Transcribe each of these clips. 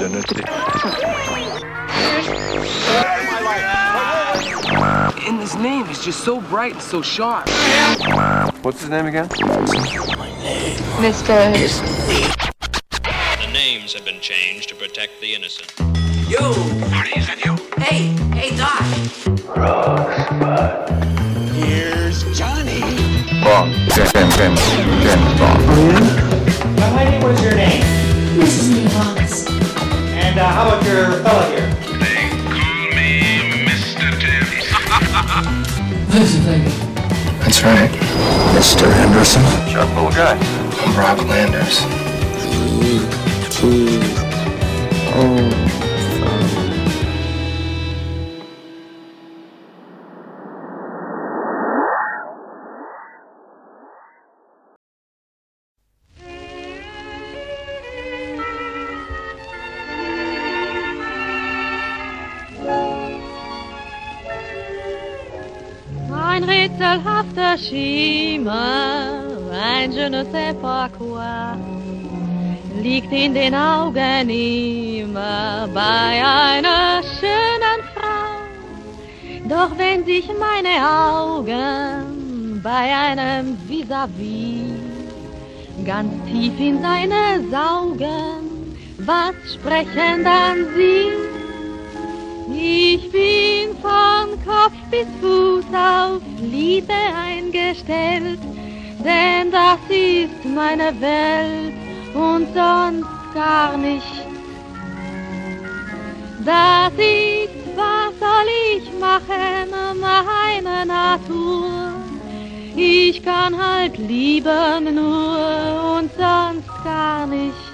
sehr nützlich. And his name is just so bright and so sharp. What's his name again? Mr. The names have been changed to protect the innocent. Yo! Hey, hey, Doc. Bond. James, James, James, James Bond. Young lady, what is your name? Mrs. Nicholas uh, how about your fella here? They call me Mr. Tibbs. That's. That's right. Mr. Anderson. Sharp little guy. I'm Rob Landers. E-T-O. Schimmer, ein je ne sais pas quoi, liegt in den Augen immer bei einer schönen Frau. Doch wenn sich meine Augen bei einem vis-à-vis ganz tief in seine saugen, was sprechen dann sie? Ich bin von Kopf bis Fuß auf Liebe eingestellt, denn das ist meine Welt und sonst gar nicht. Das ist, was soll ich machen, meine Natur. Ich kann halt lieben nur und sonst gar nicht.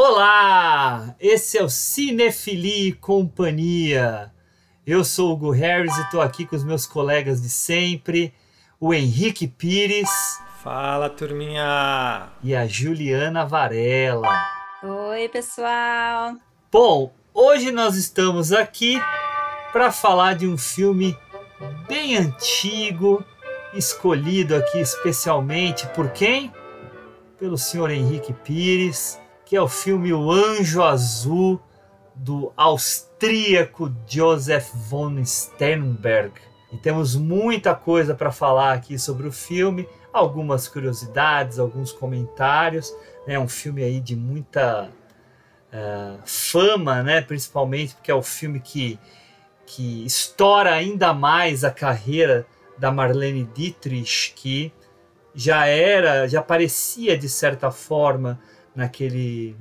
Olá! Esse é o Cinefili e Companhia. Eu sou o Hugo Harris e estou aqui com os meus colegas de sempre, o Henrique Pires Fala, turminha. e a Juliana Varela. Oi, pessoal. Bom, hoje nós estamos aqui para falar de um filme bem antigo, escolhido aqui especialmente por quem? Pelo senhor Henrique Pires, que é o filme O Anjo Azul do austríaco Joseph von Sternberg. E temos muita coisa para falar aqui sobre o filme, algumas curiosidades, alguns comentários. É um filme aí de muita eh, fama, né? principalmente porque é o filme que, que estoura ainda mais a carreira da Marlene Dietrich, que já era, já parecia de certa forma naquele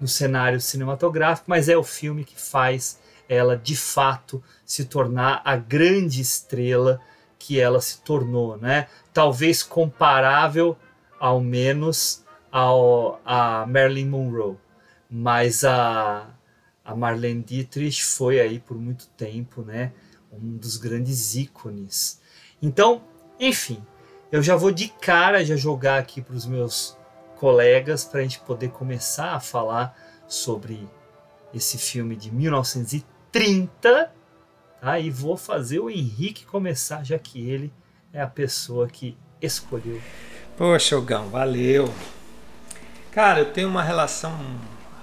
no cenário cinematográfico, mas é o filme que faz ela de fato se tornar a grande estrela que ela se tornou, né? Talvez comparável, ao menos, ao, a Marilyn Monroe, mas a, a Marlene Dietrich foi aí por muito tempo, né? Um dos grandes ícones. Então, enfim, eu já vou de cara já jogar aqui para os meus colegas para a gente poder começar a falar sobre esse filme de 1930. Tá? E vou fazer o Henrique começar, já que ele é a pessoa que escolheu. Poxa, Ogão, valeu. Cara, eu tenho uma relação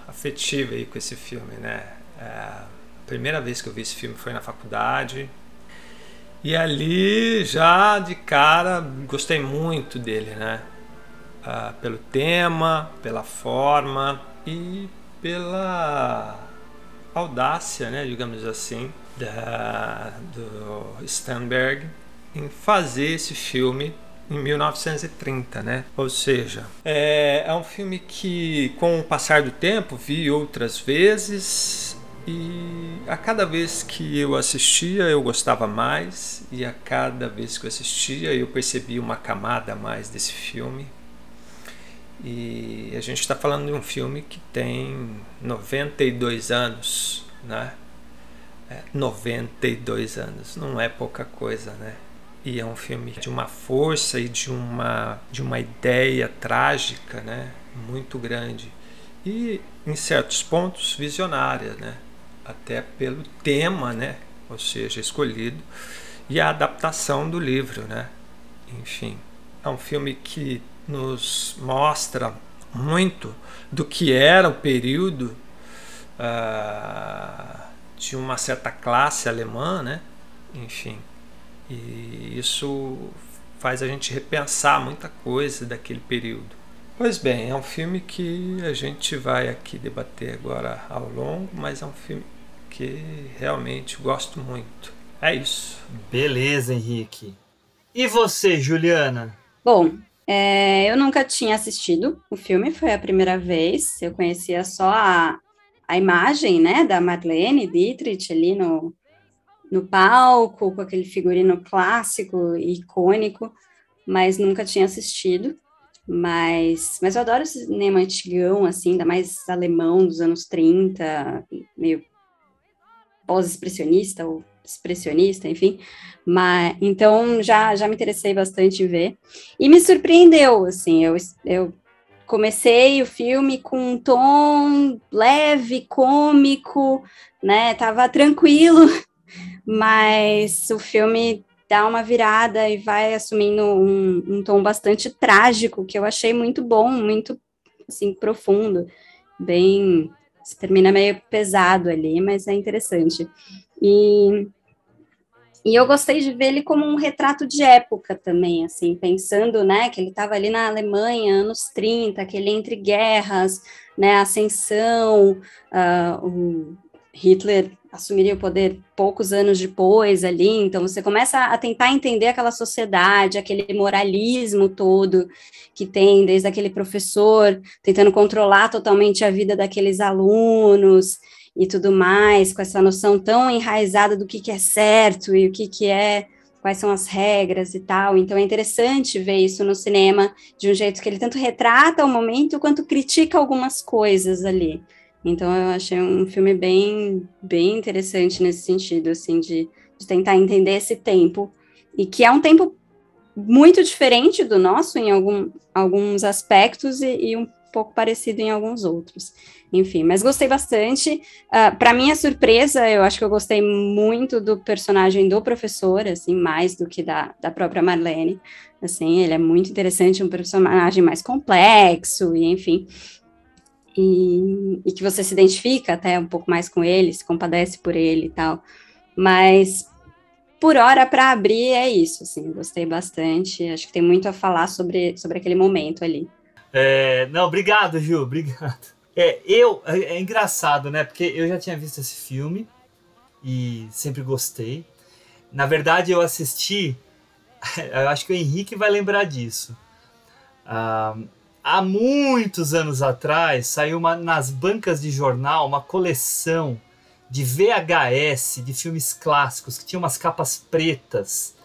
afetiva aí com esse filme, né? É, a primeira vez que eu vi esse filme foi na faculdade. E ali, já de cara, gostei muito dele, né? Ah, pelo tema, pela forma e pela audácia, né, digamos assim, da, do Sternberg em fazer esse filme em 1930, né? Ou seja, é, é um filme que, com o passar do tempo, vi outras vezes e a cada vez que eu assistia eu gostava mais e a cada vez que eu assistia eu percebia uma camada a mais desse filme. E a gente está falando de um filme que tem 92 anos, né? É, 92 anos, não é pouca coisa, né? E é um filme de uma força e de uma, de uma ideia trágica, né? Muito grande. E, em certos pontos, visionária, né? Até pelo tema, né? Ou seja, escolhido. E a adaptação do livro, né? Enfim, é um filme que nos mostra muito do que era o período uh, de uma certa classe alemã, né? Enfim, e isso faz a gente repensar muita coisa daquele período. Pois bem, é um filme que a gente vai aqui debater agora ao longo, mas é um filme que realmente gosto muito. É isso. Beleza, Henrique. E você, Juliana? Bom, é, eu nunca tinha assistido o filme, foi a primeira vez. Eu conhecia só a, a imagem, né, da Madeleine Dietrich ali no, no palco, com aquele figurino clássico e icônico, mas nunca tinha assistido. Mas, mas eu adoro esse cinema antigão, assim, ainda mais alemão dos anos 30, meio pós-expressionista ou expressionista, enfim. Mas então já já me interessei bastante em ver e me surpreendeu, assim. Eu eu comecei o filme com um tom leve, cômico, né? Tava tranquilo, mas o filme dá uma virada e vai assumindo um, um tom bastante trágico que eu achei muito bom, muito assim profundo, bem termina meio pesado ali, mas é interessante. E, e eu gostei de ver ele como um retrato de época também, assim, pensando, né, que ele estava ali na Alemanha, anos 30, aquele entre guerras, né, ascensão, uh, Hitler assumiria o poder poucos anos depois ali, então você começa a tentar entender aquela sociedade, aquele moralismo todo que tem, desde aquele professor tentando controlar totalmente a vida daqueles alunos e tudo mais, com essa noção tão enraizada do que, que é certo e o que, que é quais são as regras e tal. Então é interessante ver isso no cinema de um jeito que ele tanto retrata o momento quanto critica algumas coisas ali. Então eu achei um filme bem, bem interessante nesse sentido, assim, de, de tentar entender esse tempo, e que é um tempo muito diferente do nosso em algum, alguns aspectos e, e um pouco parecido em alguns outros. Enfim, mas gostei bastante. Uh, ah, Para minha surpresa, eu acho que eu gostei muito do personagem do professor, assim, mais do que da, da própria Marlene. Assim, ele é muito interessante, um personagem mais complexo, e enfim e, e, que você se identifica até um pouco mais com ele, se compadece por ele e tal. Mas por hora para abrir é isso, assim, gostei bastante. Acho que tem muito a falar sobre, sobre aquele momento ali. É, não, obrigado, Ju, obrigado. É, eu é, é engraçado, né? Porque eu já tinha visto esse filme e sempre gostei. Na verdade, eu assisti. Eu acho que o Henrique vai lembrar disso. Ah, há muitos anos atrás saiu uma, nas bancas de jornal uma coleção de VHS de filmes clássicos que tinha umas capas pretas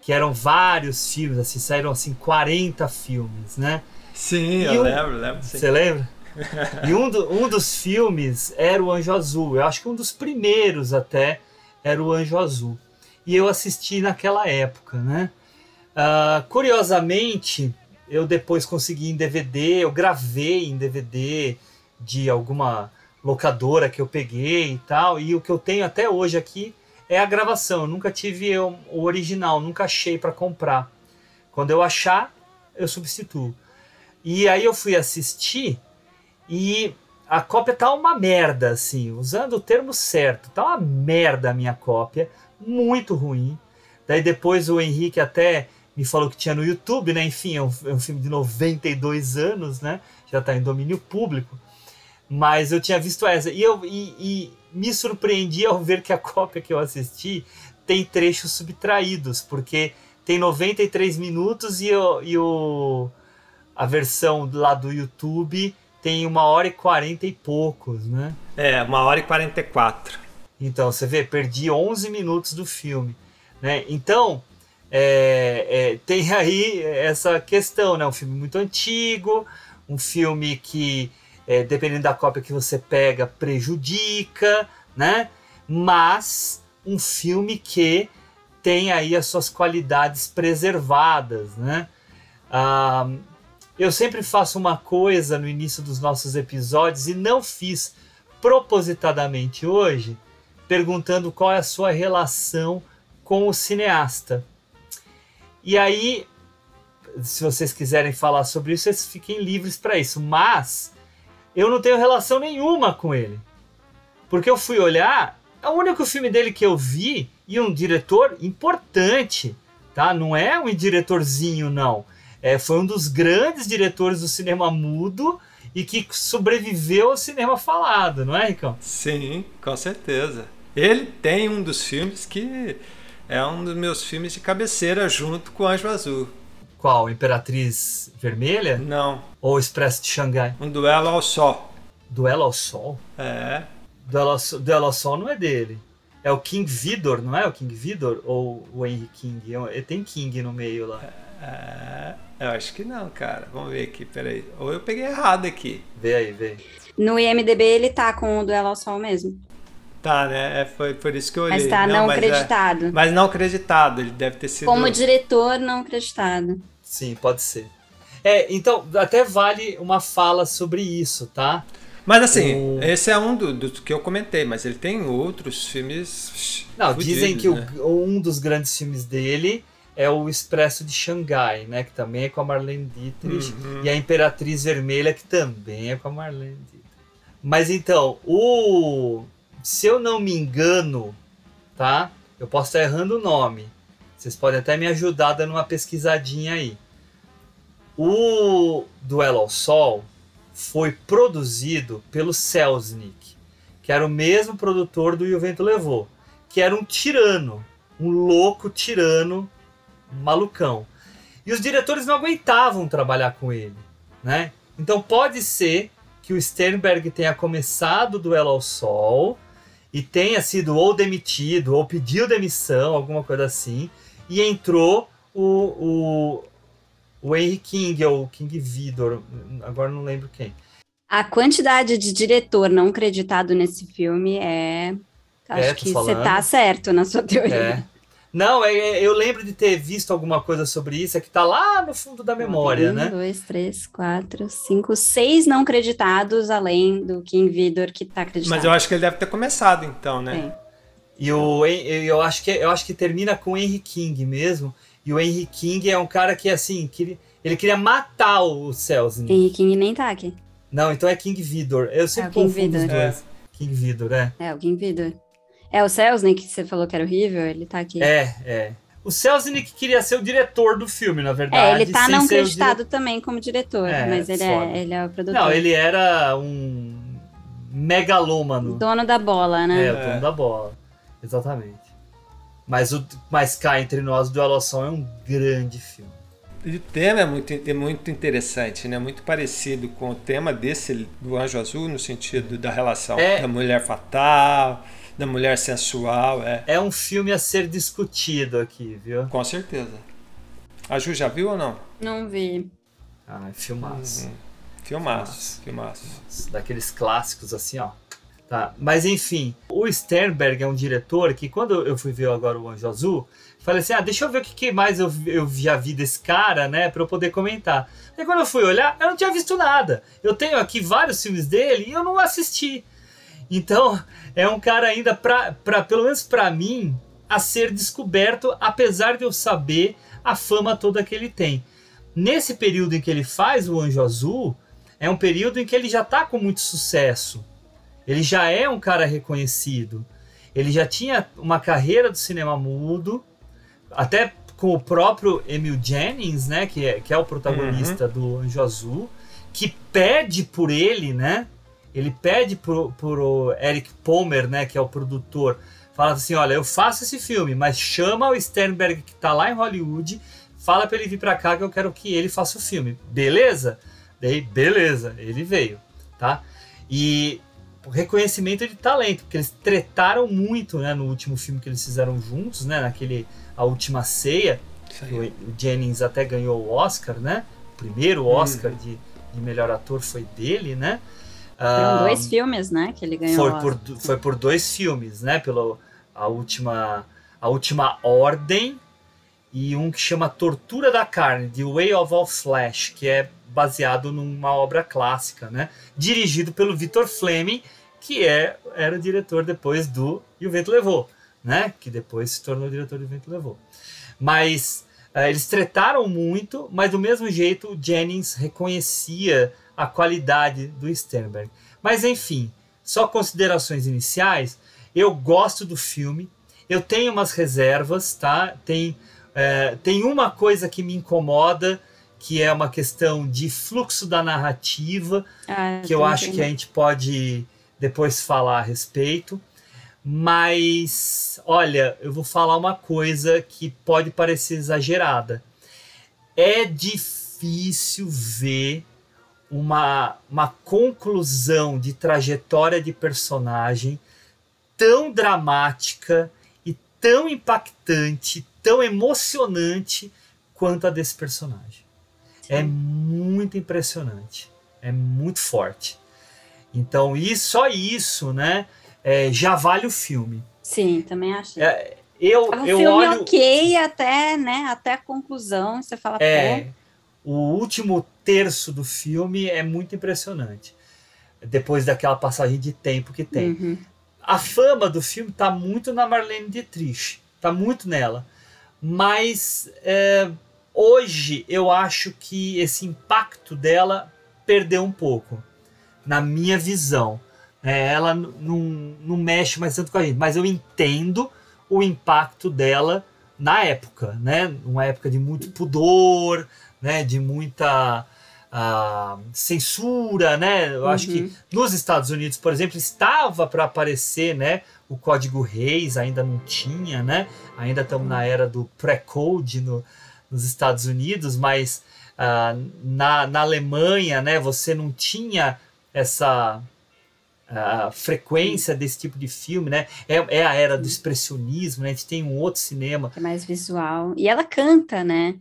que eram vários filmes assim saíram assim 40 filmes né sim eu um, lembro lembro você lembra e um, do, um dos filmes era o Anjo Azul eu acho que um dos primeiros até era o Anjo Azul e eu assisti naquela época né uh, curiosamente eu depois consegui em DVD, eu gravei em DVD de alguma locadora que eu peguei e tal, e o que eu tenho até hoje aqui é a gravação. Eu nunca tive o original, nunca achei para comprar. Quando eu achar, eu substituo. E aí eu fui assistir e a cópia tá uma merda, assim, usando o termo certo, tá uma merda a minha cópia, muito ruim. Daí depois o Henrique até me falou que tinha no YouTube, né? Enfim, é um, é um filme de 92 anos, né? Já está em domínio público. Mas eu tinha visto essa. E, eu, e, e me surpreendi ao ver que a cópia que eu assisti tem trechos subtraídos, porque tem 93 minutos e, o, e o, a versão lá do YouTube tem uma hora e quarenta e poucos, né? É, uma hora e quarenta e quatro. Então, você vê, perdi 11 minutos do filme. Né? Então, é, é, tem aí essa questão, né? Um filme muito antigo, um filme que, é, dependendo da cópia que você pega, prejudica, né? Mas um filme que tem aí as suas qualidades preservadas, né? Ah, eu sempre faço uma coisa no início dos nossos episódios e não fiz propositadamente hoje, perguntando qual é a sua relação com o cineasta. E aí, se vocês quiserem falar sobre isso, vocês fiquem livres para isso. Mas eu não tenho relação nenhuma com ele. Porque eu fui olhar, é o único filme dele que eu vi e um diretor importante, tá? Não é um diretorzinho, não. É, foi um dos grandes diretores do cinema mudo e que sobreviveu ao cinema falado, não é, Ricão? Sim, com certeza. Ele tem um dos filmes que é um dos meus filmes de cabeceira junto com Anjo Azul. Qual? Imperatriz Vermelha? Não. Ou Expresso de Xangai? Um duelo ao sol. Duelo ao sol? É. Duelo ao, duelo ao sol não é dele. É o King Vidor, não é o King Vidor? Ou o Henry King? Ele tem King no meio lá. É, eu acho que não, cara. Vamos ver aqui, peraí. Ou eu peguei errado aqui. Vê aí, vê. No IMDB ele tá com o Duelo ao Sol mesmo. Tá, né? É, foi por isso que eu olhei. Mas tá não, não mas acreditado. É, mas não acreditado, ele deve ter sido. Como diretor não acreditado. Sim, pode ser. É, então, até vale uma fala sobre isso, tá? Mas assim, o... esse é um dos do que eu comentei, mas ele tem outros filmes. Não, fudidos, dizem que né? o, um dos grandes filmes dele é o Expresso de Xangai, né? Que também é com a Marlene Dietrich. Uhum. E a Imperatriz Vermelha, que também é com a Marlene Dietrich. Mas então, o. Se eu não me engano, tá? Eu posso estar errando o nome. Vocês podem até me ajudar dando uma pesquisadinha aí. O Duelo ao Sol foi produzido pelo Selznick, que era o mesmo produtor do E o Vento Levou, que era um tirano, um louco tirano, malucão. E os diretores não aguentavam trabalhar com ele, né? Então pode ser que o Sternberg tenha começado o Duelo ao Sol e tenha sido ou demitido ou pediu demissão, alguma coisa assim, e entrou o, o o Henry King ou King Vidor, agora não lembro quem. A quantidade de diretor não acreditado nesse filme é. Acho é, que você tá certo na sua teoria. É. Não, é, é, eu lembro de ter visto alguma coisa sobre isso, é que tá lá no fundo da memória, um, né? Um, dois, três, quatro, cinco, seis não acreditados, além do King Vidor que tá acreditado. Mas eu acho que ele deve ter começado, então, né? É. E o, eu, acho que, eu acho que termina com Henry King mesmo. E o Henry King é um cara que, assim, que ele queria matar o Selznick. Henry King nem tá aqui. Não, então é King Vidor. Eu sempre é confundo Vidor. os dois. É. King Vidor, é. É, o King Vidor. É o Selznick que você falou que era horrível, ele tá aqui. É, é. O Selznick queria ser o diretor do filme, na verdade. É, ele tá não acreditado dire... também como diretor, é, mas ele é, ele é o produtor. Não, ele era um megalômano. Dono da bola, né? É, o dono da bola. Exatamente. Mas, o, mas cá entre nós, o Duelação é um grande filme. E o tema é muito, é muito interessante, né? Muito parecido com o tema desse do Anjo Azul, no sentido da relação é, da mulher fatal, da mulher sensual. É. é um filme a ser discutido aqui, viu? Com certeza. A Ju já viu ou não? Não vi. Ah, é filmaço. Uhum. Filmaço, filmaço. filmaço. Daqueles clássicos assim, ó. Tá, mas enfim, o Sternberg é um diretor que quando eu fui ver agora o Anjo Azul, falei assim, ah, deixa eu ver o que mais eu, eu já vi desse cara, né, para eu poder comentar. Aí quando eu fui olhar, eu não tinha visto nada. Eu tenho aqui vários filmes dele e eu não assisti. Então, é um cara ainda, pra, pra, pelo menos para mim, a ser descoberto, apesar de eu saber a fama toda que ele tem. Nesse período em que ele faz o Anjo Azul, é um período em que ele já está com muito sucesso. Ele já é um cara reconhecido. Ele já tinha uma carreira do cinema mudo, até com o próprio Emil Jennings, né, que é, que é o protagonista uhum. do Anjo Azul, que pede por ele, né? Ele pede por, por o Eric Palmer, né, que é o produtor, fala assim, olha, eu faço esse filme, mas chama o Sternberg que tá lá em Hollywood, fala para ele vir para cá que eu quero que ele faça o filme. Beleza? Daí, beleza, ele veio, tá? E reconhecimento de talento, porque eles tretaram muito, né, no último filme que eles fizeram juntos, né, naquele A Última Ceia, o, o Jennings até ganhou o Oscar, né, o primeiro Oscar hum. de, de melhor ator foi dele, né. Foram um, dois filmes, né, que ele ganhou foi por, foi por dois filmes, né, pelo a última a última Ordem e um que chama Tortura da Carne, The Way of All Flesh, que é baseado numa obra clássica, né? Dirigido pelo Victor Fleming, que é, era o diretor depois do E o Vento Levou, né? Que depois se tornou diretor do E o Vento Levou. Mas É, eles tretaram muito, mas do mesmo jeito o Jennings reconhecia a qualidade do Sternberg. Mas enfim, só considerações iniciais. Eu gosto do filme. Eu tenho umas reservas, tá? Tem, é, tem uma coisa que me incomoda, que é uma questão de fluxo da narrativa, Ah, que eu acho que a gente pode depois falar a respeito. Mas, olha, eu vou falar uma coisa que pode parecer exagerada. É difícil ver uma, uma conclusão de trajetória de personagem tão dramática e tão impactante, tão emocionante quanto a desse personagem. É muito impressionante, é muito forte. Então, e só isso, né, é, já vale o filme. Sim, também achei. É, eu, É um eu filme olho, ok até, né, até a conclusão, você fala, É, pô, o último terço do filme é muito impressionante. Depois daquela passagem de tempo que tem. uhum. A fama do filme tá muito na Marlene Dietrich, tá muito nela. Mas é, hoje eu acho que esse impacto dela perdeu um pouco, na minha visão. É, ela não, não mexe mais tanto com a gente, mas eu entendo o impacto dela na época, né? Uma época de muito pudor, né? De muita ah, censura, né? Eu acho que nos Estados Unidos, por exemplo, estava para aparecer, né? O Código Reis ainda não tinha, né? Ainda estamos na era do pré-code no, nos Estados Unidos, mas ah, na, na Alemanha, né? Você não tinha essa a frequência desse tipo de filme, né? É, é a era do expressionismo, né? A gente tem um outro cinema. é mais visual. E ela canta, né?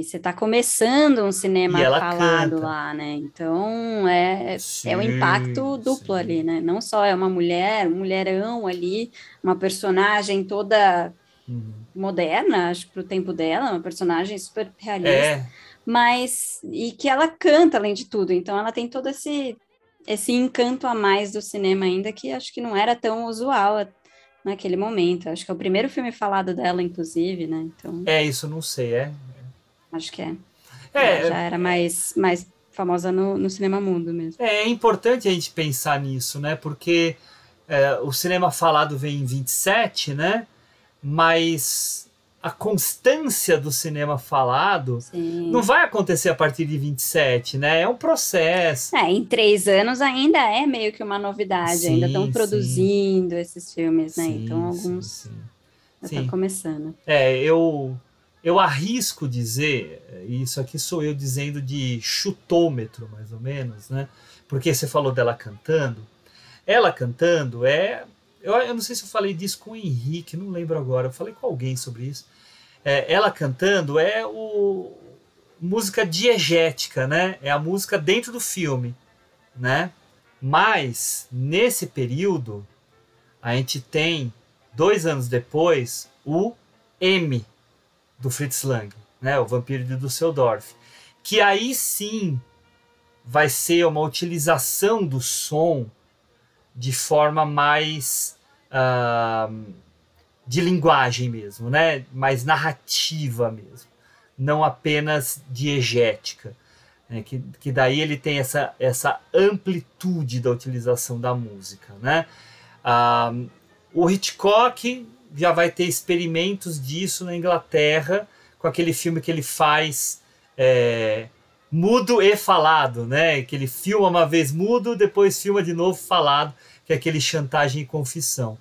E você tá começando um cinema falado canta. lá, né? Então é, é Sim, um impacto duplo sim. ali, né? Não só é uma mulher, um mulherão ali, uma personagem toda Uhum. moderna, acho que pro tempo dela, uma personagem super realista. É, mas e que ela canta além de tudo, então ela tem todo esse esse encanto a mais do cinema ainda que acho que não era tão usual naquele momento. Acho que é o primeiro filme falado dela, inclusive, né? Então é isso, não sei, é. Acho que é. É, já era mais mais famosa no, no cinema mudo mesmo. É importante a gente pensar nisso, né? Porque é, o cinema falado vem em 27, né? Mas a constância do cinema falado Sim. não vai acontecer a partir de 27, né? É um processo. É, em três anos ainda é meio que uma novidade, ainda Sim, estão sim. produzindo esses filmes, né? Sim, então alguns estão começando. É, eu, eu arrisco dizer, e isso aqui sou eu dizendo de chutômetro, mais ou menos, né? Porque você falou dela cantando. Ela cantando é. Eu, eu não sei se eu falei disso com o Henrique, não lembro agora. Eu falei com alguém sobre isso. É, ela cantando é o música diegética, né? É a música dentro do filme, né? Mas nesse período a gente tem dois anos depois o M do Fritz Lang, né? O Vampiro de Düsseldorf, que aí sim vai ser uma utilização do som de forma mais ah, de linguagem mesmo, né? Mais narrativa mesmo, não apenas diegética. Né? Que, que daí ele tem essa, essa amplitude da utilização da música, né? Ah, o Hitchcock já vai ter experimentos disso na Inglaterra com aquele filme que ele faz é, mudo e falado, né? Que ele filma uma vez mudo, depois filma de novo falado, que é aquele chantagem e confissão.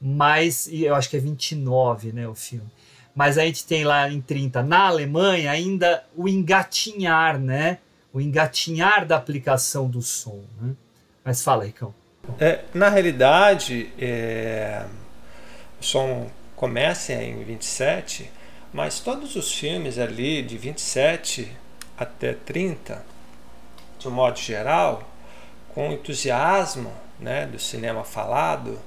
Mas eu acho que é 29, né, o filme. Mas a gente tem lá em 30, na Alemanha, ainda o engatinhar, né? O engatinhar da aplicação do som. Né? Mas fala, Ricão. É, na realidade, é, o som começa em 27, mas todos os filmes ali de 27 até 30, de um modo geral, com entusiasmo né, do cinema falado,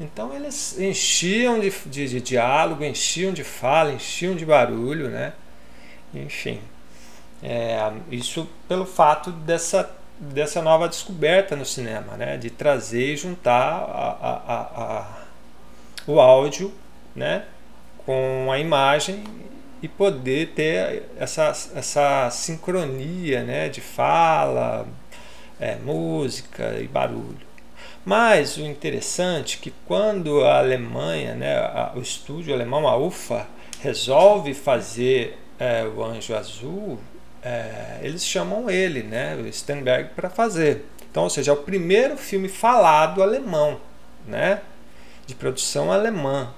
então eles enchiam de, de, de diálogo, enchiam de fala, enchiam de barulho, né? Enfim, é, isso pelo fato dessa, dessa nova descoberta no cinema, né? De trazer e juntar a, a, a, o áudio, né? Com a imagem e poder ter essa, essa sincronia né, de fala, é, música e barulho. Mas o interessante é que quando a Alemanha, né, a, o estúdio alemão, a UFA, resolve fazer é, o Anjo Azul, é, eles chamam ele, né, o Sternberg, para fazer. Então, ou seja, é o primeiro filme falado alemão, né, de produção alemã.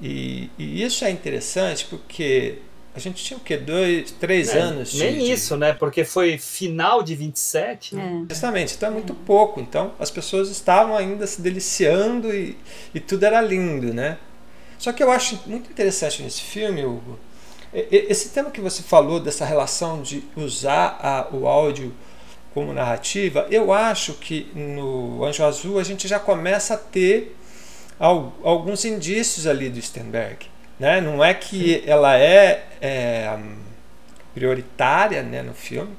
E, e isso é interessante porque a gente tinha o quê? Dois, três É, anos Nem de, de- isso, né? Porque foi final de 27. né? Justamente, então é muito pouco. Então as pessoas estavam ainda se deliciando e, e tudo era lindo, né? Só que eu acho muito interessante nesse filme, Hugo, esse tema que você falou dessa relação de usar a- o áudio como narrativa, eu acho que no Anjo Azul a gente já começa a ter alguns indícios ali do Sternberg. Né? Não é que ela é, é, prioritária né, no filme,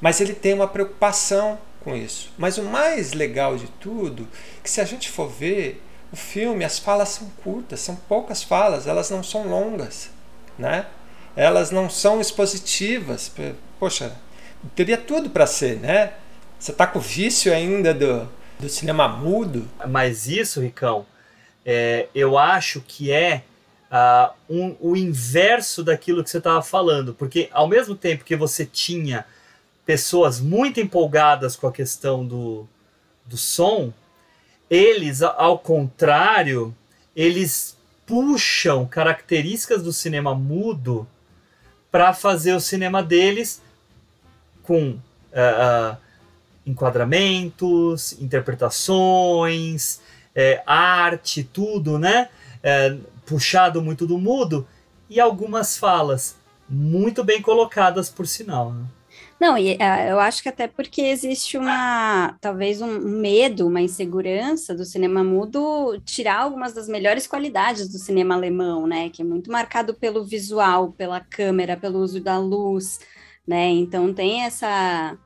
mas ele tem uma preocupação com isso. Mas o mais legal de tudo, que se a gente for ver o filme, as falas são curtas, são poucas falas, elas não são longas, né? Elas não são expositivas. Poxa, teria tudo para ser, né? Você tá com o vício ainda do, do cinema mudo. Mas isso, Ricão, é, eu acho que é ah, um- o inverso daquilo que você estava falando. Porque ao mesmo tempo que você tinha pessoas muito empolgadas com a questão do, do som, eles, ao contrário, eles puxam características do cinema mudo para fazer o cinema deles com ah, ah, enquadramentos, interpretações, é, arte, tudo, né? É, puxado muito do mudo e algumas falas muito bem colocadas, por sinal. Né? Não, e ah, eu acho que até porque existe uma, talvez um medo, uma insegurança do cinema mudo tirar algumas das melhores qualidades do cinema alemão, né? Que é muito marcado pelo visual, pela câmera, pelo uso da luz, né? Então tem essa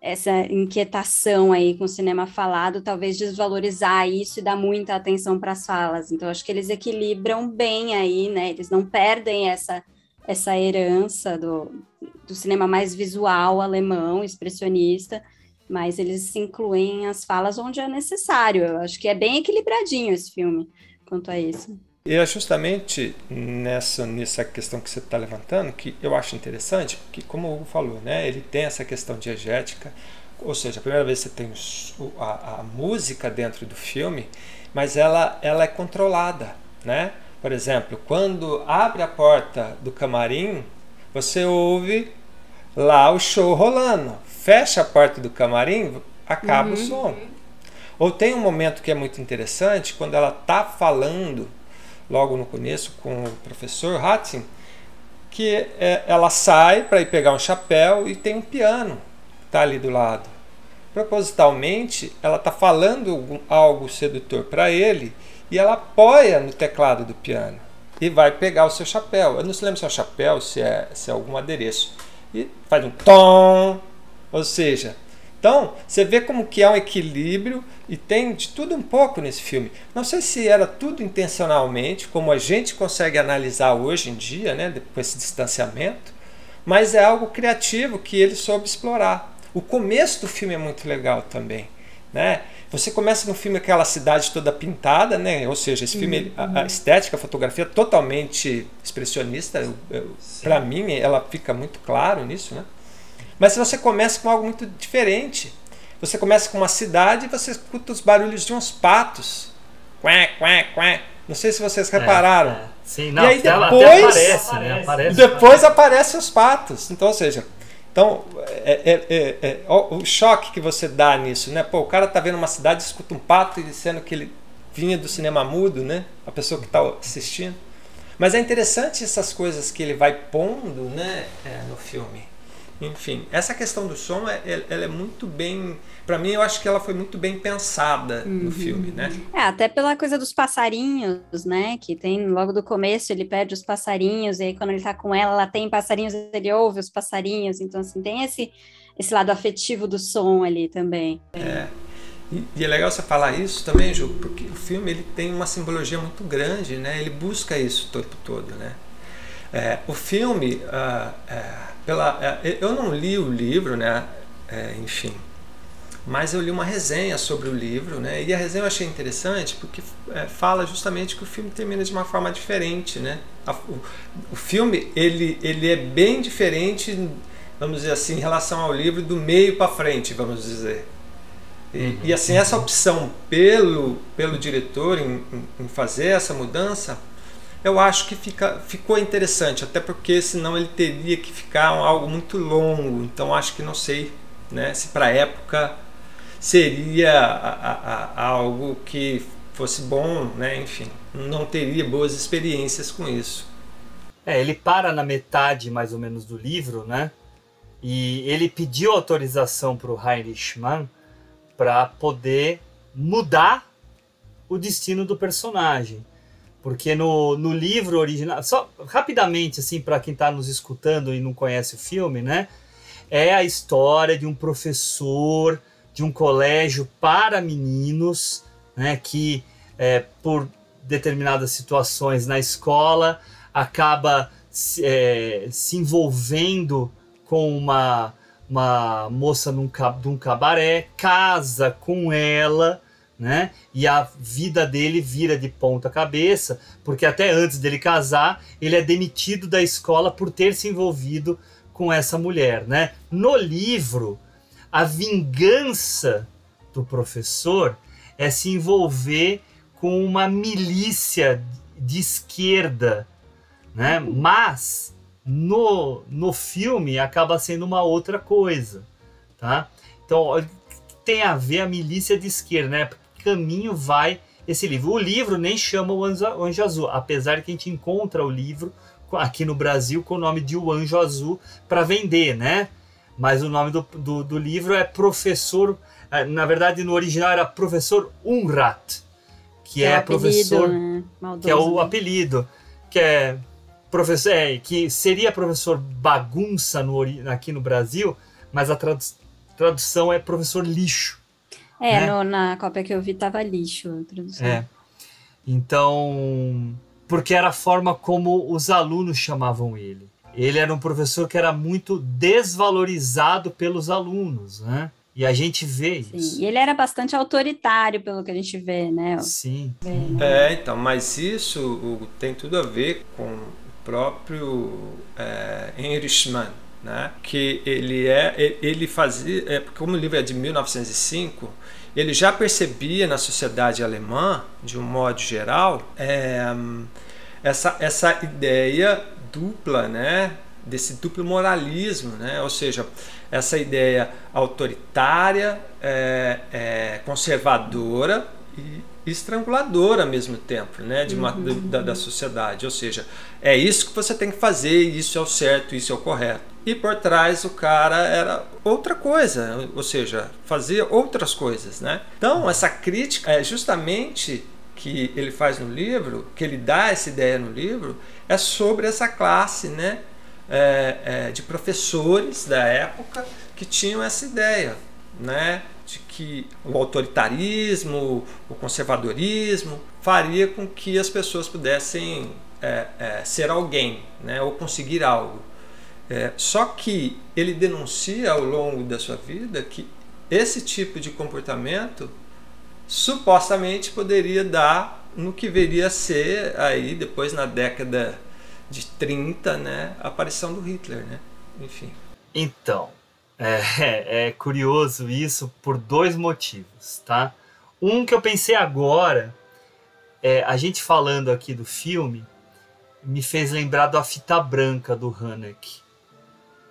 essa inquietação aí com o cinema falado, talvez desvalorizar isso e dar muita atenção para as falas. Então acho que eles equilibram bem aí, né? Eles não perdem essa essa herança do, do cinema mais visual alemão, expressionista, mas eles incluem as falas onde é necessário. Eu acho que é bem equilibradinho esse filme quanto a isso. E é justamente nessa, nessa questão que você está levantando que eu acho interessante, porque como o Hugo falou, né, ele tem essa questão diegética, ou seja, a primeira vez que você tem a, a música dentro do filme, mas ela, ela é controlada, né? Por exemplo, quando abre a porta do camarim, você ouve lá o show rolando. Fecha a porta do camarim, acaba o som. Ou tem um momento que é muito interessante, quando ela está falando, logo no começo, com o professor Hattin, que é, ela sai para ir pegar um chapéu e tem um piano que está ali do lado. Propositalmente, ela está falando algo sedutor para ele e ela apoia no teclado do piano e vai pegar o seu chapéu. Eu não se lembro se é um chapéu, se é, se é algum adereço. E faz um tom, ou seja, então você vê como que é um equilíbrio e tem de tudo um pouco nesse filme. Não sei se era tudo intencionalmente, como a gente consegue analisar hoje em dia, né, com esse distanciamento, mas é algo criativo que ele soube explorar. O começo do filme é muito legal também, né? Você começa no filme aquela cidade toda pintada, né? Ou seja, esse filme, ele- a, a estética, a fotografia totalmente expressionista. Para mim, ela fica muito claro nisso, né? Mas você começa com algo muito diferente. Você começa com uma cidade e você escuta os barulhos de uns patos. Quá, quá, quá. Não sei se vocês repararam. É, é. Sim, não, e aí depois, aparece, né? Aparece. depois aparecem os patos. Então, ou seja, então, é, é- é- é- ó, o choque que você dá nisso, né? Pô, o cara tá vendo uma cidade, escuta um pato e sendo que ele vinha do cinema mudo, né? A pessoa que está assistindo. Mas é interessante essas coisas que ele vai pondo, né, é, no filme. Enfim, essa questão do som, é, é- ela é muito bem, Pra mim eu acho que ela foi muito bem pensada no filme, né? É, até pela coisa dos passarinhos, né? Que tem logo do começo, ele perde os passarinhos, e aí quando ele tá com ela, ela tem passarinhos, ele ouve os passarinhos. Então, assim, tem esse, esse lado afetivo do som ali também. É. E, e é legal você falar isso também, Ju, porque o filme ele tem uma simbologia muito grande, né? Ele busca isso o tempo todo, né? É, o filme, ah, é, pela, é, eu não li o livro, né? É, enfim, mas eu li uma resenha sobre o livro, né? E a resenha eu achei interessante porque é, fala justamente que o filme termina de uma forma diferente, né? A, o, o, filme ele, ele é bem diferente, vamos dizer assim, em relação ao livro do meio para frente, vamos dizer. E, uhum. e, assim essa opção pelo pelo diretor em, em, fazer essa mudança, eu acho que fica, ficou interessante, até porque senão ele teria que ficar algo muito longo. Então acho que não sei, né? Se para época seria a, a, a algo que fosse bom, né? Enfim, não teria boas experiências com isso. É, ele para na metade mais ou menos do livro, né? E ele pediu autorização para o Heinrich Mann para poder mudar o destino do personagem. Porque no, no livro original, só rapidamente assim para quem está nos escutando e não conhece o filme, né? É a história de um professor de um colégio para meninos, né, que é, por determinadas situações na escola acaba se, é, se envolvendo com uma, uma moça num, de um cabaré, casa com ela, né? E a vida dele vira de ponta cabeça, porque até antes dele casar, ele é demitido da escola por ter se envolvido com essa mulher, né? No livro, a vingança do professor é se envolver com uma milícia de esquerda, né? Mas no, no filme acaba sendo uma outra coisa, tá? Então tem a ver a milícia de esquerda, né? Que caminho vai esse livro? O livro nem chama o Anjo, o Anjo Azul, apesar de que a gente encontra o livro aqui no Brasil com o nome de O Anjo Azul para vender, né? mas o nome do, do, do livro é Professor. É, na verdade, no original era Professor Unrat, que é, é professor. Né? que é o né? apelido, que é professor, é, que seria professor bagunça no, aqui no Brasil, mas a tradu tradução é professor lixo. É, né? no, na cópia que eu vi tava lixo a tradução. É. Então, porque era a forma como os alunos chamavam ele ele era um professor que era muito desvalorizado pelos alunos, né? E a gente vê Sim, isso. E ele era bastante autoritário, pelo que a gente vê, né? Sim. Vê, né? É, então, mas isso tem tudo a ver com o próprio é, Mann, né? Que ele é, ele fazia, é, como o livro é de 1905, ele já percebia na sociedade alemã, de um modo geral, é, essa, essa ideia dupla, né? desse duplo moralismo, né? ou seja, essa ideia autoritária, é, é, conservadora e estranguladora ao mesmo tempo né? de uma, uhum. da, da sociedade. Ou seja, é isso que você tem que fazer, isso é o certo, isso é o correto. E por trás o cara era outra coisa, ou seja, fazia outras coisas. Né? Então, essa crítica é justamente que ele faz no livro, que ele dá essa ideia no livro, é sobre essa classe né, é, é, de professores da época que tinham essa ideia né, que o autoritarismo, o conservadorismo faria com que as pessoas pudessem é, é ser alguém né, ou conseguir algo. É, só que ele denuncia ao longo da sua vida que esse tipo de comportamento supostamente poderia dar no que veria a ser aí depois na década de 30, né, a aparição do Hitler, né? Enfim. Então, é, é curioso isso por dois motivos, tá? Um que eu pensei agora, é, a gente falando aqui do filme, me fez lembrar da fita branca do Haneke.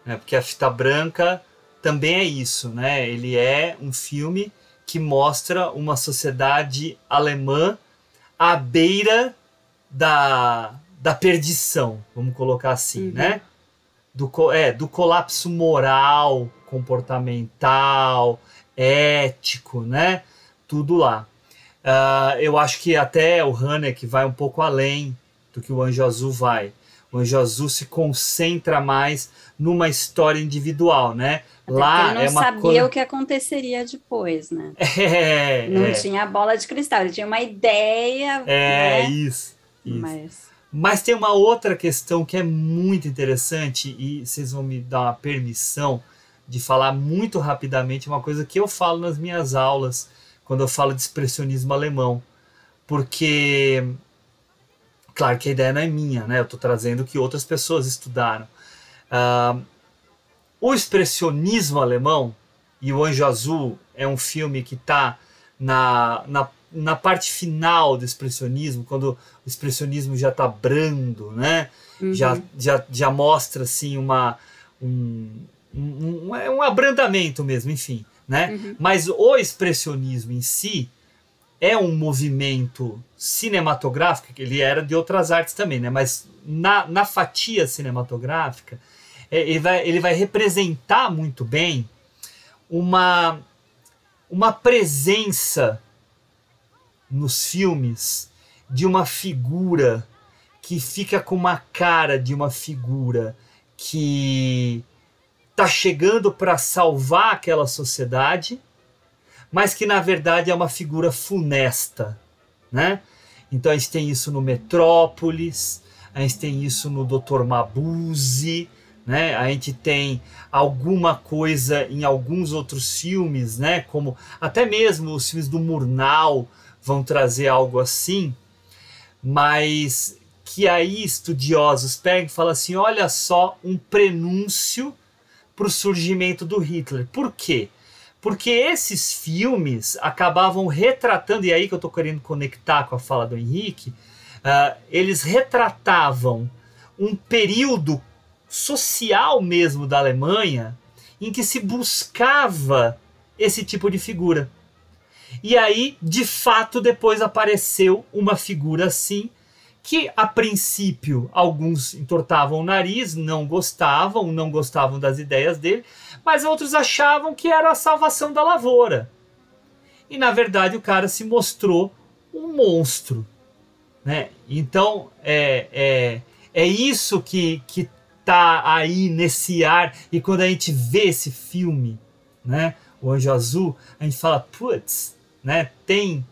Né? Porque a fita branca também é isso, né? Ele é um filme que mostra uma sociedade alemã à beira da, da perdição, vamos colocar assim, uhum. né? Do, é, do colapso moral, comportamental, ético, né? Tudo lá. Uh, eu acho que até o Haneke vai um pouco além do que o Anjo Azul vai. O Anjo Azul se concentra mais numa história individual, né? Lá ele não é uma sabia coisa... o que aconteceria depois, né? É, não é. tinha bola de cristal, ele tinha uma ideia. É, né? isso. isso. Mas... Mas tem uma outra questão que é muito interessante e vocês vão me dar uma permissão de falar muito rapidamente uma coisa que eu falo nas minhas aulas quando eu falo de expressionismo alemão. Porque, claro que a ideia não é minha, né? Eu estou trazendo o que outras pessoas estudaram. Uh, o expressionismo alemão e o Anjo Azul é um filme que está na, na, na parte final do expressionismo, quando o expressionismo já está brando, né? Uhum. Já, já, já mostra assim uma, um, um, um abrandamento mesmo, enfim. Né? Uhum. Mas o expressionismo em si é um movimento cinematográfico, que ele era de outras artes também, né? mas na, na fatia cinematográfica, é, ele, vai, ele vai representar muito bem uma, uma presença nos filmes de uma figura que fica com uma cara de uma figura que está chegando para salvar aquela sociedade, mas que na verdade é uma figura funesta, né? Então a gente tem isso no Metrópolis, a gente tem isso no Dr. Mabuse, né? A gente tem alguma coisa em alguns outros filmes, né? Como até mesmo os filmes do Murnau vão trazer algo assim, mas que aí estudiosos pegam e falam assim: olha só, um prenúncio para o surgimento do Hitler. Por quê? Porque esses filmes acabavam retratando, e aí que eu estou querendo conectar com a fala do Henrique, uh, eles retratavam um período social mesmo da Alemanha em que se buscava esse tipo de figura. E aí, de fato, depois apareceu uma figura assim, que a princípio alguns entortavam o nariz, não gostavam, não gostavam das ideias dele, mas outros achavam que era a salvação da lavoura. E na verdade o cara se mostrou um monstro. Né? Então é, é, é isso que, que tá aí nesse ar. E quando a gente vê esse filme, né, O Anjo Azul, a gente fala, putz, né, tem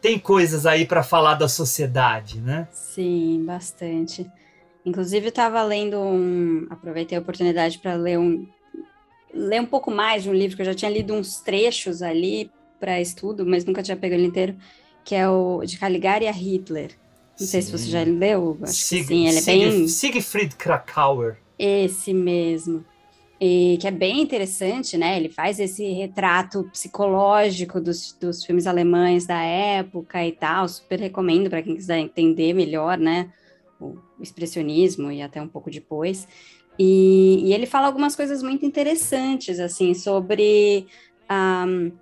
tem coisas aí para falar da sociedade, né? Sim, bastante. Inclusive, eu estava lendo um. Aproveitei a oportunidade para ler um. Ler um pouco mais de um livro que eu já tinha lido uns trechos ali para estudo, mas nunca tinha pego ele inteiro, que é o de Caligari a Hitler. Não sim. sei se você já leu, acho Sig que sim, ele é Sig bem... Siegfried Krakauer. Esse mesmo e que é bem interessante, né? Ele faz esse retrato psicológico dos, dos filmes alemães da época e tal. Super recomendo para quem quiser entender melhor, né? O expressionismo e até um pouco depois. E, e ele fala algumas coisas muito interessantes, assim, sobre. Um,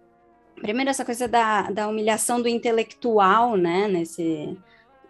primeiro, essa coisa da, da humilhação do intelectual, né? Nesse,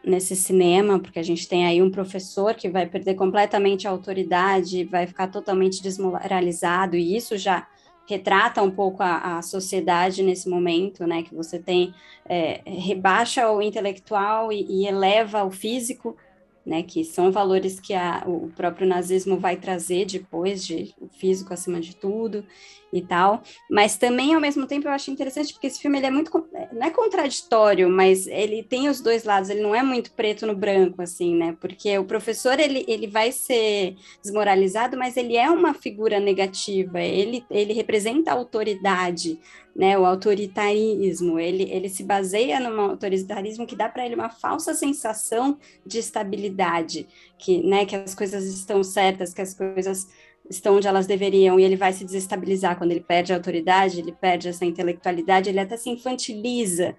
nesse cinema, porque a gente tem aí um professor que vai perder completamente a autoridade, vai ficar totalmente desmoralizado, e isso já retrata um pouco a, a sociedade nesse momento, né, que você tem, é, rebaixa o intelectual e, e eleva o físico, né, que são valores que a, o próprio nazismo vai trazer depois de o físico acima de tudo e tal, mas também ao mesmo tempo eu acho interessante porque esse filme ele é muito não é contraditório, mas ele tem os dois lados, ele não é muito preto no branco assim, né? Porque o professor ele, ele vai ser desmoralizado, mas ele é uma figura negativa, ele ele representa a autoridade, né, o autoritarismo, ele, ele se baseia num autoritarismo que dá para ele uma falsa sensação de estabilidade, que, né, que as coisas estão certas, que as coisas estão onde elas deveriam, e ele vai se desestabilizar. Quando ele perde a autoridade, ele perde essa intelectualidade, ele até se infantiliza,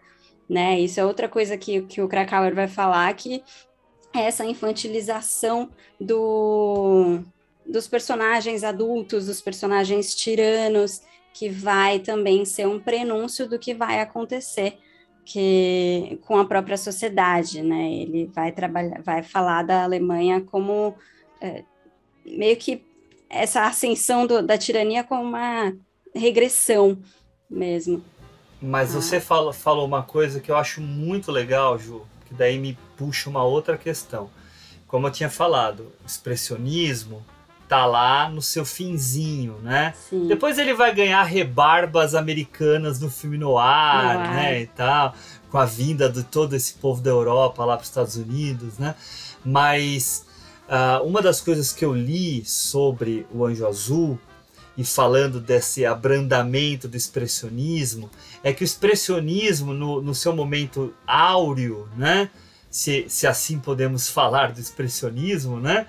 né, isso é outra coisa que, que o Krakauer vai falar, que é essa infantilização do, dos personagens adultos, dos personagens tiranos, que vai também ser um prenúncio do que vai acontecer que com a própria sociedade, né? Ele vai trabalhar, vai falar da Alemanha como é, meio que essa ascensão do, da tirania como uma regressão mesmo. Mas ah. você fala, falou uma coisa que eu acho muito legal, Ju, que daí me puxa uma outra questão. Como eu tinha falado, expressionismo, tá lá no seu finzinho, né? Sim. Depois ele vai ganhar rebarbas americanas no filme no ar, né, e tal. com a vinda de todo esse povo da Europa lá para os Estados Unidos, né? Mas uh, uma das coisas que eu li sobre o Anjo Azul e falando desse abrandamento do expressionismo é que o expressionismo no, no seu momento áureo, né? Se, se assim podemos falar do expressionismo, né?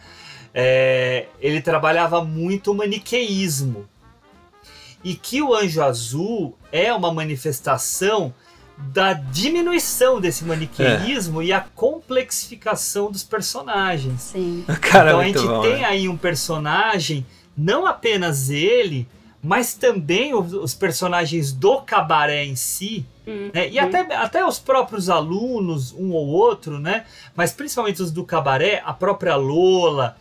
É, ele trabalhava muito o maniqueísmo e que o Anjo Azul é uma manifestação da diminuição desse maniqueísmo é. e a complexificação dos personagens. Sim. Cara, então é a gente bom, tem né? aí um personagem, não apenas ele, mas também os, os personagens do cabaré em si, Uhum. né? e até, até os próprios alunos, um ou outro, né? mas principalmente os do cabaré, a própria Lola,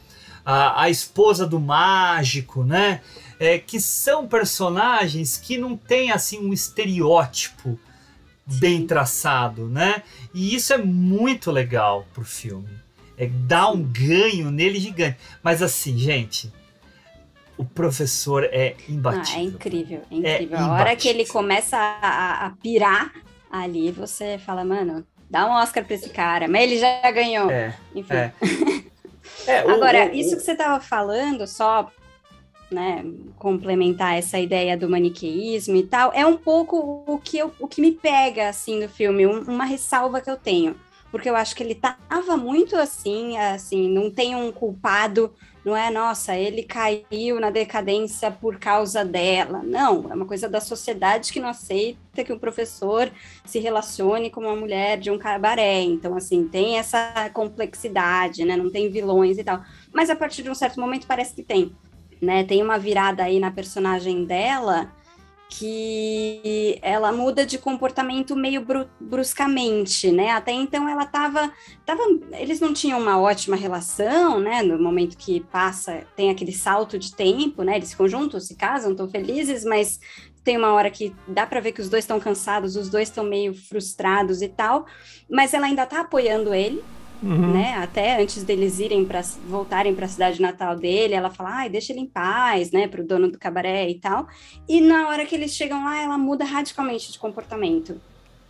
a, a esposa do mágico, né? É, que são personagens que não têm assim um estereótipo bem traçado, né? E isso é muito legal pro filme. É dar um ganho nele gigante. Mas assim, gente, o professor é Ah, imbatível. é incrível, é É incrível. a hora que ele imbatível. começa a, a- a pirar ali, você fala, mano, dá um Oscar pra esse cara. Mas ele já ganhou. É, Enfim. é. É, o- Agora, o- isso o- que você estava falando, só né, complementar essa ideia do maniqueísmo e tal, é um pouco o que, eu, o que me pega, assim, do filme, um- uma ressalva que eu tenho. Porque eu acho que ele tava muito assim, assim, não tem um culpado, não é, nossa, ele caiu na decadência por causa dela. Não, é uma coisa da sociedade que não aceita que um professor se relacione com uma mulher de um cabaré. Então, assim, tem essa complexidade, né? Não tem vilões e tal. Mas a partir de um certo momento parece que tem, né? Tem uma virada aí na personagem dela que ela muda de comportamento meio bru- bruscamente, né? Até então ela tava, tava, eles não tinham uma ótima relação, né? No momento que passa, tem aquele salto de tempo, né? Eles ficam juntos, se casam, estão felizes, mas tem uma hora que dá para ver que os dois estão cansados, os dois estão meio frustrados e tal, mas ela ainda tá apoiando ele, Uhum. né? Até antes deles irem para voltarem para a cidade natal dele, ela fala: "Ai, deixa ele em paz", né, pro dono do cabaré e tal. E na hora que eles chegam lá, ela muda radicalmente de comportamento.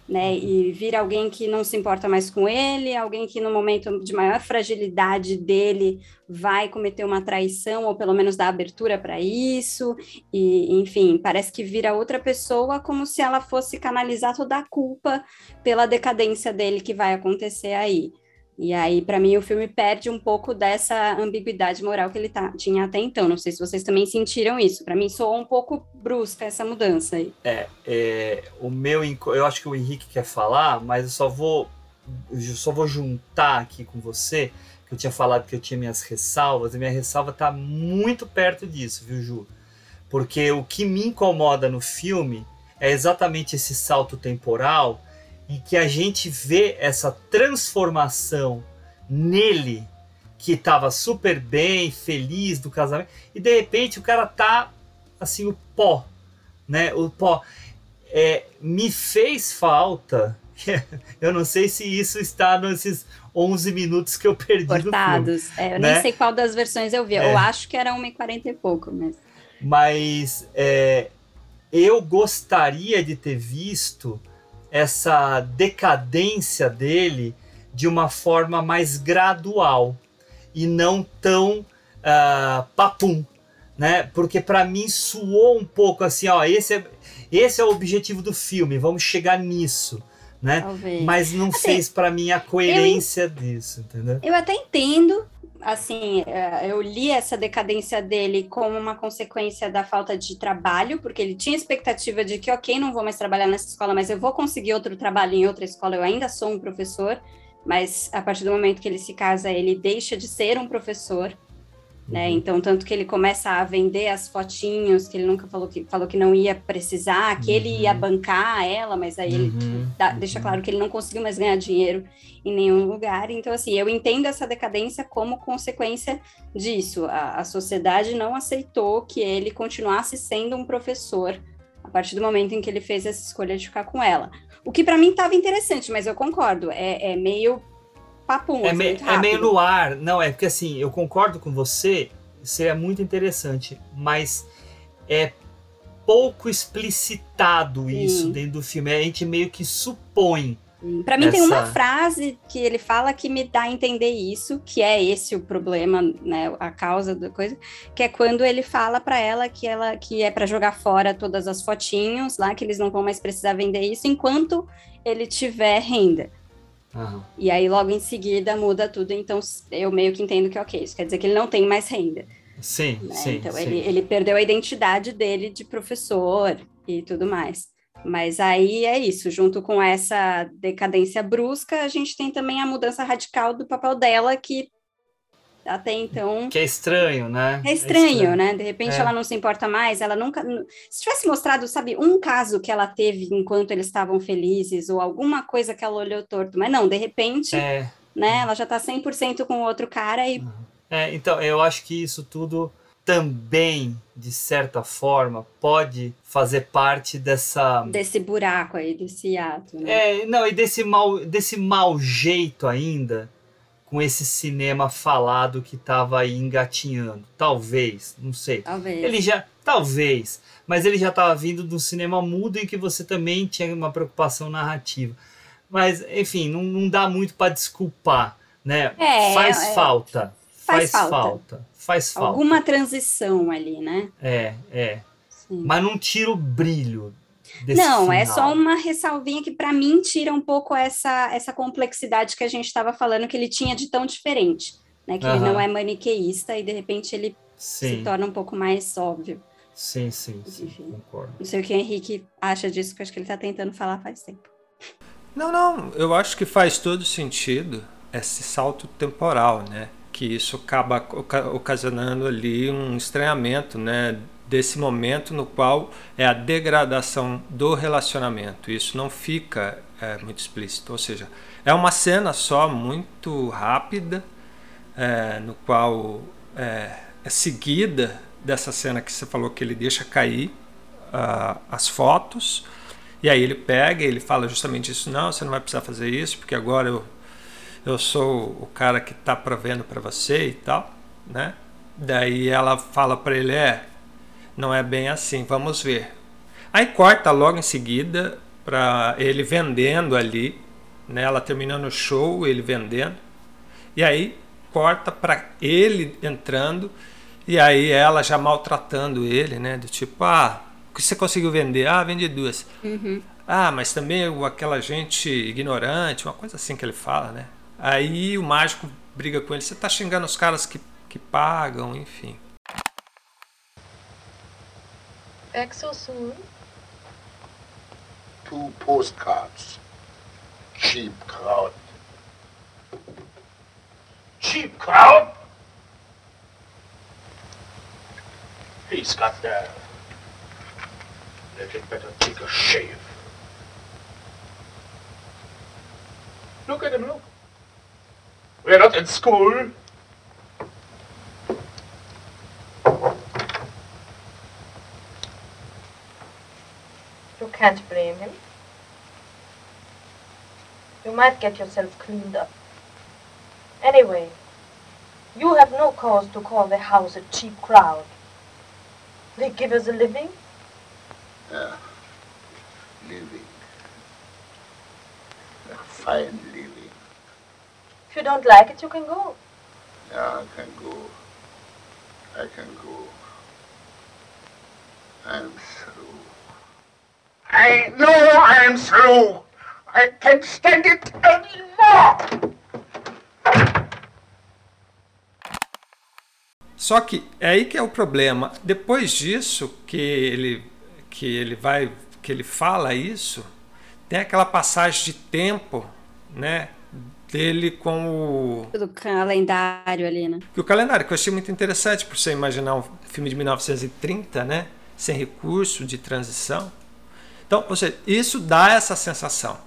Né, e vira alguém que não se importa mais com ele, alguém que no momento de maior fragilidade dele vai cometer uma traição ou pelo menos dar abertura para isso, e enfim, parece que vira outra pessoa como se ela fosse canalizar toda a culpa pela decadência dele que vai acontecer aí. E aí, para mim, o filme perde um pouco dessa ambiguidade moral que ele tá, tinha até então. Não sei se vocês também sentiram isso. Para mim, soou um pouco brusca essa mudança aí. É, é, o meu, eu acho que o Henrique quer falar, mas eu só vou, eu só vou juntar aqui com você, que eu tinha falado que eu tinha minhas ressalvas, e minha ressalva tá muito perto disso, viu, Ju? Porque o que me incomoda no filme é exatamente esse salto temporal e que a gente vê essa transformação nele que estava super bem, feliz do casamento, e de repente o cara tá assim o pó, né? O pó é, me fez falta. Eu não sei se isso está nesses 11 minutos que eu perdi no filme. Cortados. É, eu né? nem sei qual das versões eu vi. É. Eu acho que era 1h40 e pouco, mas. Mas é, eu gostaria de ter visto essa decadência dele de uma forma mais gradual e não tão ah, papum, né? Porque para mim suou um pouco assim, ó, esse é, esse é o objetivo do filme, vamos chegar nisso, né? Talvez. Mas não Assim, fez para mim a coerência disso, entendeu? Eu até entendo, assim, é, eu li essa decadência dele como uma consequência da falta de trabalho, porque ele tinha expectativa de que, ok, não vou mais trabalhar nessa escola, mas eu vou conseguir outro trabalho em outra escola, eu ainda sou um professor, mas a partir do momento que ele se casa, ele deixa de ser um professor, né? Então, tanto que ele começa a vender as fotinhos, que ele nunca falou que, falou que não ia precisar, que ele ia bancar ela, mas aí ele Uhum, dá- deixa claro que ele não conseguiu mais ganhar dinheiro em nenhum lugar. Então, assim, eu entendo essa decadência como consequência disso. A, a sociedade não aceitou que ele continuasse sendo um professor a partir do momento em que ele fez essa escolha de ficar com ela. O que para mim estava interessante, mas eu concordo, é, é meio papum, É, assim, me- é meio no ar. Não, é porque assim, eu concordo com você, seria muito interessante, mas é pouco explicitado isso Sim. dentro do filme. A gente meio que supõe Para mim Essa... tem uma frase que ele fala que me dá a entender isso, que é esse o problema, né, a causa da coisa, que é quando ele fala para ela que ela que é para jogar fora todas as fotinhos lá, que eles não vão mais precisar vender isso enquanto ele tiver renda. Uhum. E aí logo em seguida muda tudo, então eu meio que entendo que ok, isso quer dizer que ele não tem mais renda. Sim, né? sim. Então sim. Ele, ele perdeu a identidade dele de professor e tudo mais. Mas aí é isso, junto com essa decadência brusca, a gente tem também a mudança radical do papel dela, que até então. Que é estranho, né? É estranho, é estranho. né? De repente é. ela não se importa mais, ela nunca. Se tivesse mostrado, sabe, um caso que ela teve enquanto eles estavam felizes, ou alguma coisa que ela olhou torto, mas não, de repente, é. né, ela já tá 100% com o outro cara e. É, então, eu acho que isso tudo também, de certa forma, pode fazer parte dessa. Desse buraco aí, desse ato. Né? É, não, e desse mal, desse mau jeito ainda com esse cinema falado que estava aí engatinhando. Talvez, não sei. Talvez. Ele já. Talvez. Mas ele já estava vindo do cinema mudo em que você também tinha uma preocupação narrativa. Mas, enfim, não, não dá muito para desculpar, né? É, faz é, falta. Faz, faz falta. falta. Faz falta. Alguma transição ali, né? É, é. Sim. Mas não tira o brilho não, final. é só uma ressalvinha que para mim tira um pouco essa, essa complexidade que a gente estava falando que ele tinha de tão diferente, né? Que ele não é maniqueísta e de repente ele sim. se torna um pouco mais óbvio. Sim, sim, sim Enfim, concordo. Não sei o que o Henrique acha disso, que acho que ele está tentando falar faz tempo. Não, não, eu acho que faz todo sentido esse salto temporal, né? Que isso acaba ocasionando ali um estranhamento, né? Desse momento no qual é a degradação do relacionamento. Isso não fica é, muito explícito, ou seja, é uma cena só muito rápida, é, no qual é, é, seguida dessa cena que você falou que ele deixa cair uh, as fotos. E aí ele pega e ele fala justamente isso não você não vai precisar fazer isso porque agora eu eu sou o cara que está provendo para você e tal né? Daí ela fala para ele é não é bem assim, vamos ver. Aí corta logo em seguida para ele vendendo ali, né? Ela terminando o show, ele vendendo. E aí corta para ele entrando e aí ela já maltratando ele, né? Do tipo, ah, o que você conseguiu vender? Ah, vendi duas. Uhum. Ah, mas também aquela gente ignorante, uma coisa assim que ele fala, né? Aí o mágico briga com ele, você tá xingando os caras que, que pagam, enfim. Back so soon? Two postcards. Cheap crowd. Cheap crowd? He's got there. Let him better take a shave. Look at him, look. We're not in school. You can't blame him. You might get yourself cleaned up. Anyway, you have no cause to call the house a cheap crowd. They give us a living? Yeah. Living. A fine living. If you don't like it, you can go. Yeah, I can go. I can go. I'm through. I know I'm through. I can't stand it anymore. Só que é aí que é o problema. Depois disso que ele que ele vai que ele fala isso, tem aquela passagem de tempo, né, dele com o do calendário ali, né? Que o calendário que eu achei muito interessante por você imaginar um filme de 1930, né, sem recurso de transição. Então, ou seja, isso dá essa sensação.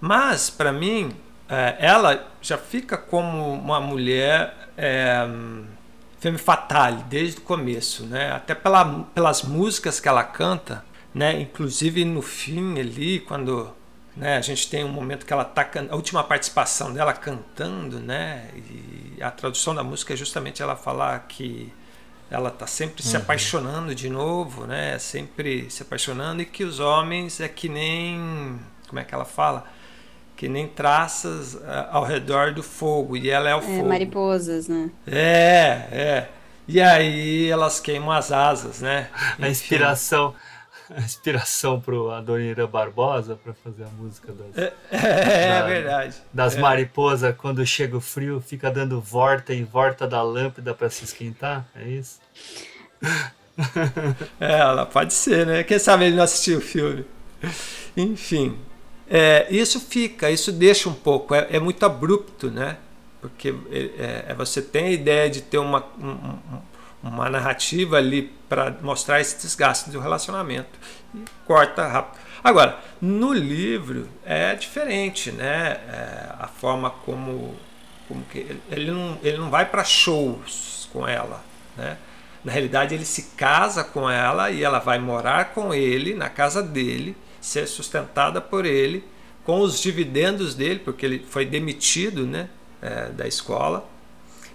Mas, para mim, é, ela já fica como uma mulher é, femme fatale desde o começo, né? Até pela, pelas músicas que ela canta, né? Inclusive no fim ali, quando né, a gente tem um momento que ela tá a última participação dela cantando, né? E a tradução da música é justamente ela falar que ela está sempre uhum. se apaixonando de novo, né? Sempre se apaixonando e que os homens é que nem como é que ela fala? que nem traças uh, ao redor do fogo, e ela é o É, fogo. mariposas, né? É, é. E aí elas queimam as asas, né? A inspiração, a inspiração pro Adoniran Barbosa para fazer a música das, É, é da- verdade. das É. mariposas quando chega o frio, fica dando volta em volta da lâmpada para se esquentar, é isso? É, ela pode ser, né? Quem sabe ele não assistiu o filme. Enfim, é, isso fica, isso deixa um pouco, é, é muito abrupto, né? Porque é, é, você tem a ideia de ter uma, um- um- uma narrativa ali para mostrar esse desgaste do relacionamento e corta rápido. Agora, no livro é diferente, né? É, a forma como, como que ele- ele não, ele não vai para shows com ela, né? Na realidade, ele se casa com ela e ela vai morar com ele na casa dele, ser sustentada por ele, com os dividendos dele, porque ele foi demitido né, é, da escola.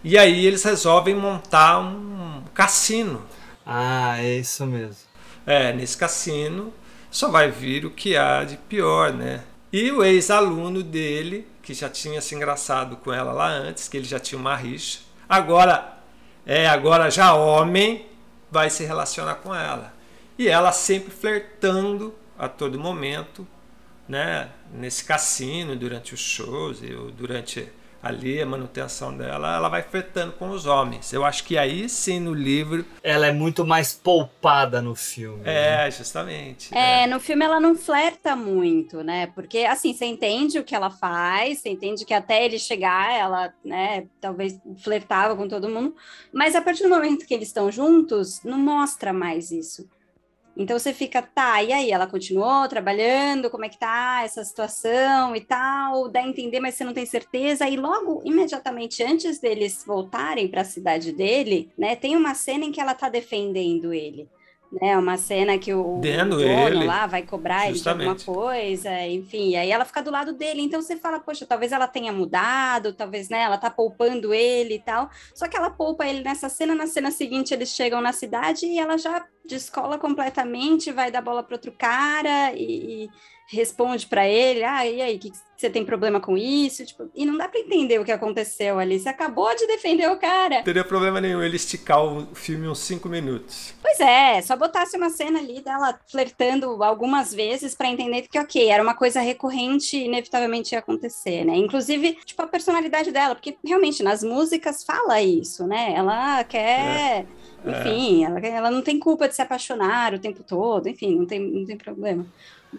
E aí eles resolvem montar um cassino. Ah, é isso mesmo. É, nesse cassino só vai vir o que há de pior, né? E o ex-aluno dele, que já tinha se engraçado com ela lá antes, que ele já tinha uma rixa, agora é agora já homem, vai se relacionar com ela. E ela sempre flertando a todo momento, né? Nesse cassino, durante os shows, e durante ali a manutenção dela, ela vai flertando com os homens. Eu acho que aí sim no livro Ela é muito mais poupada no filme. né? é, justamente. É, no filme ela não flerta muito, né? Porque, assim, você entende o que ela faz, você entende que até ele chegar, ela, né, talvez flertava com todo mundo, mas a partir do momento que eles estão juntos, não mostra mais isso. Então você fica, tá, e aí? Ela continuou trabalhando, como é que tá essa situação e tal, dá a entender, mas você não tem certeza. E logo, imediatamente antes deles voltarem para a cidade dele, né, tem uma cena em que ela tá defendendo ele. Né, uma cena que o, o dono ele, lá vai cobrar ele de alguma justamente. coisa, enfim, e aí ela fica do lado dele, então você fala, poxa, talvez ela tenha mudado, talvez, né, ela tá poupando ele e tal, só que ela poupa ele nessa cena, na cena seguinte eles chegam na cidade e ela já descola completamente, vai dar bola para outro cara e, e responde para ele, ah, e aí, que você tem problema com isso? Tipo, e não dá para entender o que aconteceu ali, você acabou de defender o cara. Não teria problema nenhum ele esticar o filme uns 5 minutos. Pois é, só botasse uma cena ali dela flertando algumas vezes para entender que, ok, era uma coisa recorrente e inevitavelmente ia acontecer, né? Inclusive, tipo, a personalidade dela, porque realmente nas músicas fala isso, né? Ela quer. É. Enfim, ela, ela não tem culpa de se apaixonar o tempo todo, enfim, não tem, não tem problema.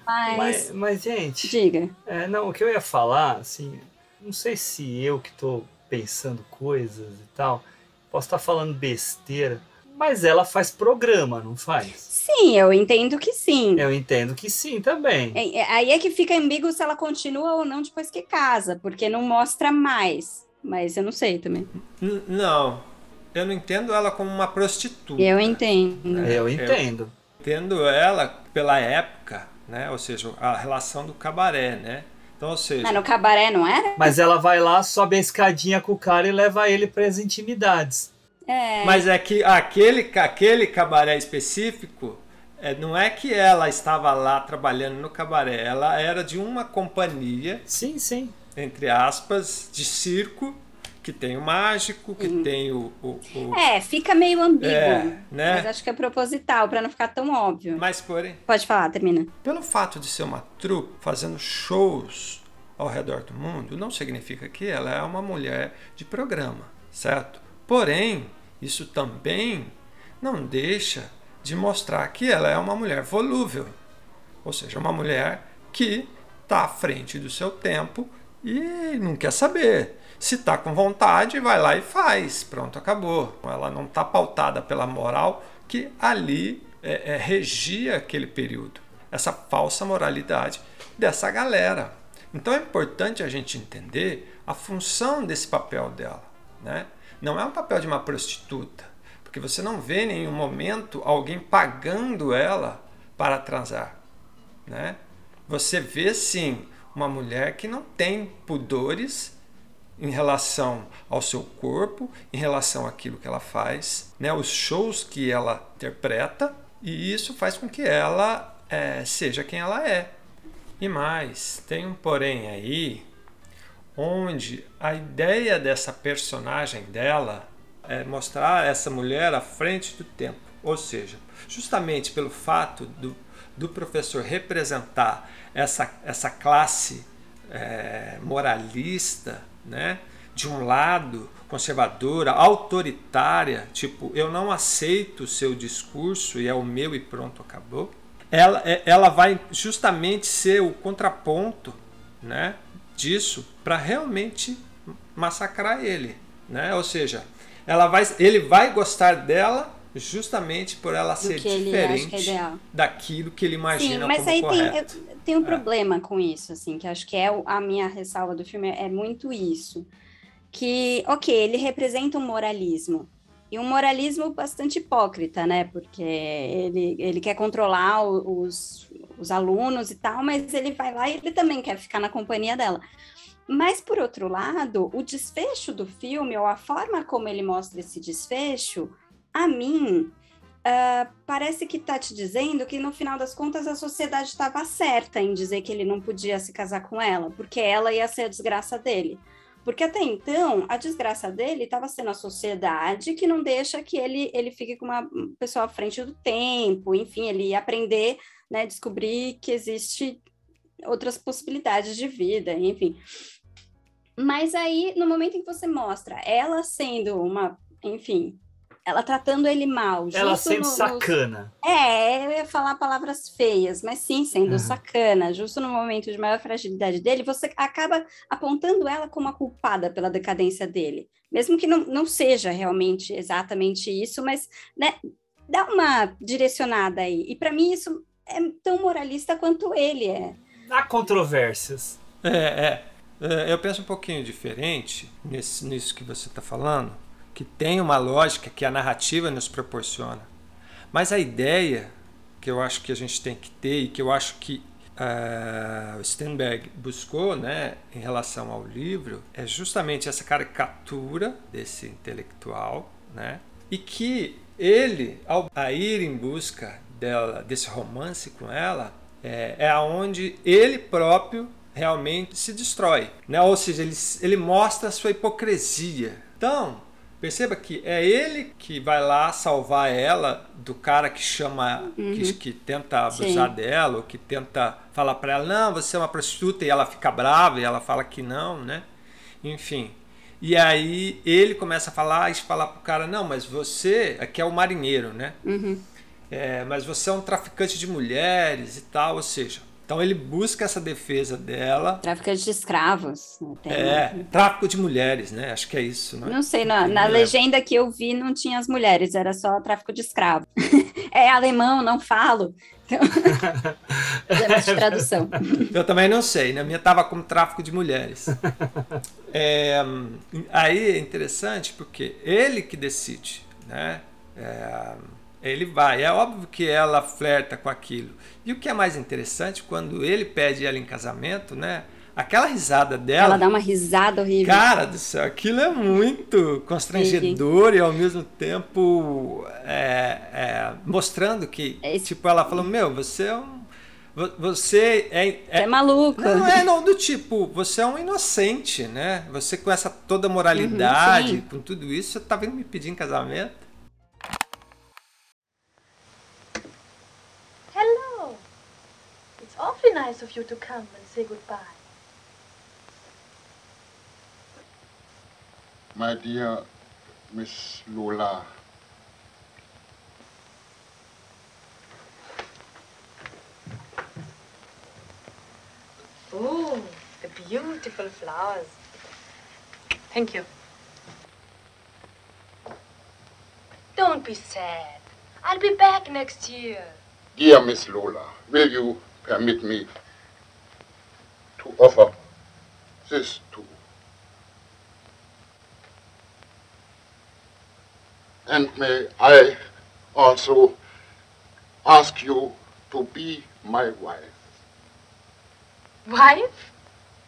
Mas. Mas, mas, gente. Diga. É, não, o que eu ia falar, assim, não sei se eu que tô pensando coisas e tal, posso estar falando besteira, mas ela faz programa, não faz? Sim, eu entendo que sim. Eu entendo que sim também. É, é, Aí é que fica ambíguo se ela continua ou não depois que casa, porque não mostra mais. Mas eu não sei também. N- não, eu não entendo ela como uma prostituta. Eu entendo. Eu entendo. entendo ela pela época, né? Ou seja, a relação do cabaré, né? Então, ou seja, Mas no cabaré não era? Mas ela vai lá, sobe a escadinha com o cara e leva ele para as intimidades. É. Mas é que aquele, aquele cabaré específico, é, não é que ela estava lá trabalhando no cabaré, ela era de uma companhia, Sim, sim. entre aspas, de circo, que tem o mágico, que tem o. o- o- É, fica meio ambíguo. É, né? Mas acho que é proposital, para não ficar tão óbvio. Mas, porém, Pode falar, termina. pelo fato de ser uma trupe fazendo shows ao redor do mundo, não significa que ela é uma mulher de programa, certo? Porém, isso também não deixa de mostrar que ela é uma mulher volúvel, ou seja, uma mulher que está à frente do seu tempo e não quer saber. Se está com vontade, vai lá e faz. Pronto, acabou. Ela não está pautada pela moral que ali é, é, regia aquele período. Essa falsa moralidade dessa galera. Então é importante a gente entender a função desse papel dela. Né? Não é um papel de uma prostituta, porque você não vê em nenhum momento alguém pagando ela para transar. Né? Você vê sim uma mulher que não tem pudores em relação ao seu corpo, em relação àquilo que ela faz, né? os shows que ela interpreta, e isso faz com que ela é, seja quem ela é. E mais, tem um porém aí, onde a ideia dessa personagem dela é mostrar essa mulher à frente do tempo. Ou seja, justamente pelo fato do, do professor representar essa, essa classe é, moralista, né? de um lado conservadora, autoritária, tipo, eu não aceito o seu discurso e é o meu e pronto, acabou. Ela, é, ela vai justamente ser o contraponto né, disso para realmente massacrar ele. Né? Ou seja, ela vai, ele vai gostar dela justamente por ela ser que ele diferente acha que é ideal. daquilo que ele imagina Sim, mas como aí tem, correto. eu- tem um É. problema com isso, assim, que acho que é a minha ressalva do filme, é muito isso. Que, ok, ele representa um moralismo. E um moralismo bastante hipócrita, né? Porque ele, ele quer controlar os, os alunos e tal, mas ele vai lá e ele também quer ficar na companhia dela. Mas, por outro lado, o desfecho do filme, ou a forma como ele mostra esse desfecho, a mim, ah, parece que está te dizendo que, no final das contas, a sociedade estava certa em dizer que ele não podia se casar com ela, porque ela ia ser a desgraça dele. Porque até então, a desgraça dele estava sendo a sociedade que não deixa que ele, ele fique com uma pessoa à frente do tempo, enfim, ele ia aprender, né, descobrir que existe outras possibilidades de vida, enfim. Mas aí, no momento em que você mostra ela sendo uma, enfim, ela tratando ele mal, Ela justo sendo no- sacana. é, eu ia falar palavras feias, mas sim, sendo Uhum. sacana, justo no momento de maior fragilidade dele, você acaba apontando ela como a culpada pela decadência dele. Mesmo que não, não seja realmente exatamente isso, mas né, dá uma direcionada aí. E para mim isso é tão moralista quanto ele é. Há controvérsias. É, é. É, Eu penso um pouquinho diferente nesse, nisso que você está falando, que tem uma lógica que a narrativa nos proporciona. Mas a ideia que eu acho que a gente tem que ter e que eu acho que o Stenberg buscou né, em relação ao livro é justamente essa caricatura desse intelectual, né, e que ele, ao ir em busca dela, desse romance com ela, é, é aonde ele próprio realmente se destrói, né? Ou seja, ele, ele mostra a sua hipocrisia. Então, perceba que é ele que vai lá salvar ela do cara que chama, que, Uhum. que tenta abusar Sim. dela, ou que tenta falar para ela, não, você é uma prostituta, e ela fica brava e ela fala que não, né? Enfim. E aí ele começa a falar e falar pro cara, não, mas você, aqui é o marinheiro, né? Uhum. É, mas você é um traficante de mulheres e tal, ou seja, então ele busca essa defesa dela. Traficante de escravos. né, É, tráfico de mulheres, né? Acho que é isso, não é? Não sei, na, na legenda que eu vi não tinha as mulheres, era só tráfico de escravo. é alemão, não falo. Então, de tradução. Eu também não sei, na minha tava como tráfico de mulheres. É, aí é interessante porque ele que decide, né? É, ele vai. É óbvio que ela flerta com aquilo. E o que é mais interessante, quando ele pede ela em casamento, né? Aquela risada dela. Ela dá uma risada horrível. Cara do céu, aquilo é muito constrangedor e ao mesmo tempo é, é, mostrando que, tipo, ela falou, meu, você é um. vo- Você é, é maluco. Não é, não, do tipo, você é um inocente, né? Você com essa toda moralidade, Uhum, sim. com tudo isso, você tá vindo me pedir em casamento? It's awfully nice of you to come and say goodbye. My dear Miss Lola, Ooh, the beautiful flowers. Thank you. Don't be sad. I'll be back next year. dear Miss Lola, will you permit me to offer this to you? And may I also ask you to be my wife? Wife?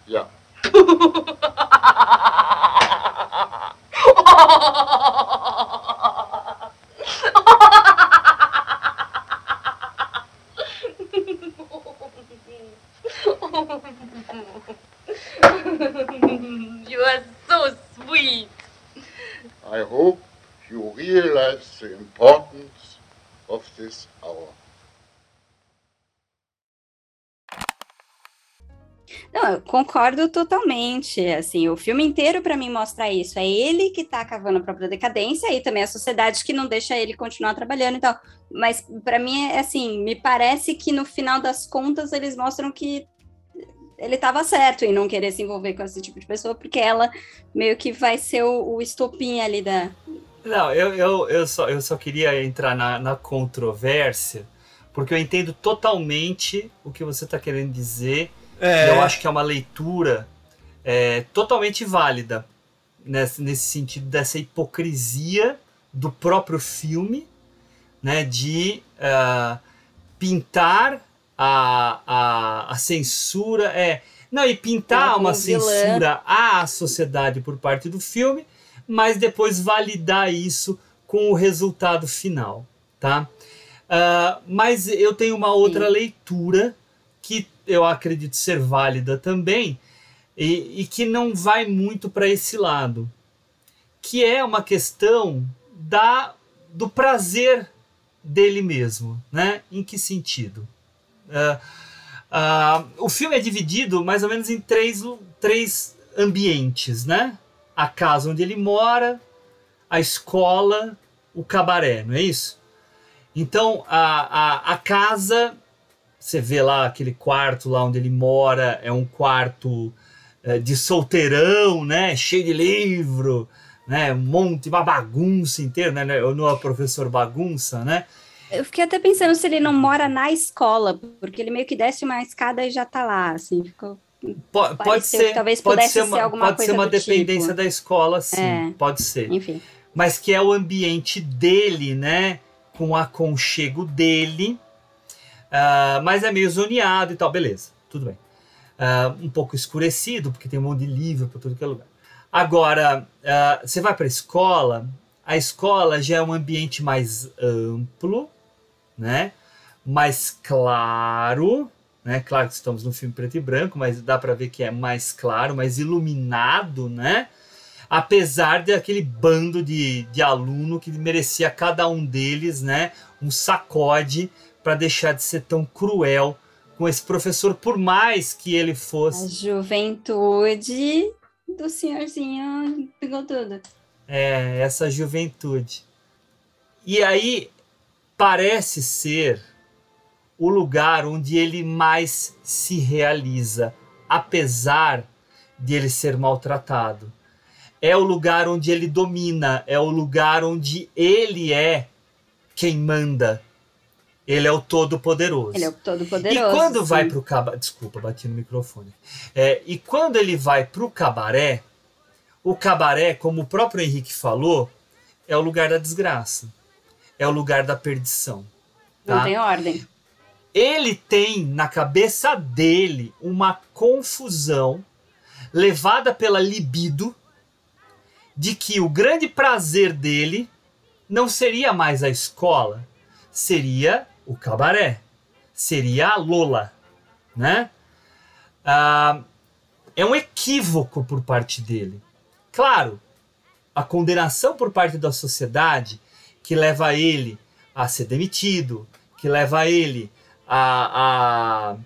Yeah. you are so sweet. I hope you realize the importance of this hour. Não, eu concordo totalmente. Assim, o filme inteiro para mim mostra isso. É ele que está cavando a própria decadência e também a sociedade que não deixa ele continuar trabalhando e tal. Mas para mim é assim, me parece que no final das contas eles mostram que ele estava certo em não querer se envolver com esse tipo de pessoa, porque ela meio que vai ser o, o estopim ali da. Não, eu, eu, eu, só, eu só queria entrar na, na controvérsia, porque eu entendo totalmente o que você está querendo dizer. É. Eu acho que é uma leitura é, totalmente válida nesse, nesse sentido dessa hipocrisia do próprio filme, né, de uh, pintar a, a, a censura é não e pintar uma censura à sociedade por parte do filme, mas depois validar isso com o resultado final, tá? Uh, mas eu tenho uma outra Sim. leitura que eu acredito ser válida também e, e que não vai muito para esse lado, que é uma questão da do prazer dele mesmo, né? Em que sentido? Uh, o filme é dividido mais ou menos em três, três ambientes, né? A casa onde ele mora, a escola, o cabaré, não é isso? Então, a, a, a casa, você vê lá aquele quarto lá onde ele mora, é um quarto é, de solteirão, né? Cheio de livro, né? Um monte, uma bagunça inteira, né? Eu não é professor bagunça, né? Eu fiquei até pensando se ele não mora na escola, porque ele meio que desce uma escada e já tá lá, assim, ficou. Pode, pode ser, talvez pode pudesse ser, uma, ser alguma pode coisa ser uma dependência tipo. da escola, sim, é, pode ser. Enfim. Mas que é o ambiente dele, né? Com o aconchego dele. Uh, mas é meio zoneado e tal, beleza, tudo bem. Uh, um pouco escurecido, porque tem um monte de livro para tudo que é lugar. Agora, uh, você vai para a escola, a escola já é um ambiente mais amplo, né? Mais claro, né? Claro que estamos no filme preto e branco, mas dá para ver que é mais claro, mais iluminado, né? Apesar de aquele bando de, de aluno que merecia cada um deles, né? Um sacode para deixar de ser tão cruel com esse professor, por mais que ele fosse. A juventude do senhorzinho pegou tudo. É, essa juventude. E aí parece ser o lugar onde ele mais se realiza, apesar de ele ser maltratado. É o lugar onde ele domina, é o lugar onde ele é quem manda. Ele é o todo-poderoso. Ele é o todo-poderoso. E quando sim. vai para o cabaré. Desculpa, bati no microfone. É, e quando ele vai para o cabaré, o cabaré, como o próprio Henrique falou, é o lugar da desgraça é o lugar da perdição. Tá? Não tem ordem. Ele tem na cabeça dele uma confusão levada pela libido de que o grande prazer dele não seria mais a escola, seria o cabaré, seria a Lola, né? Ah, é um equívoco por parte dele. Claro, a condenação por parte da sociedade que leva ele a ser demitido, que leva ele a, a,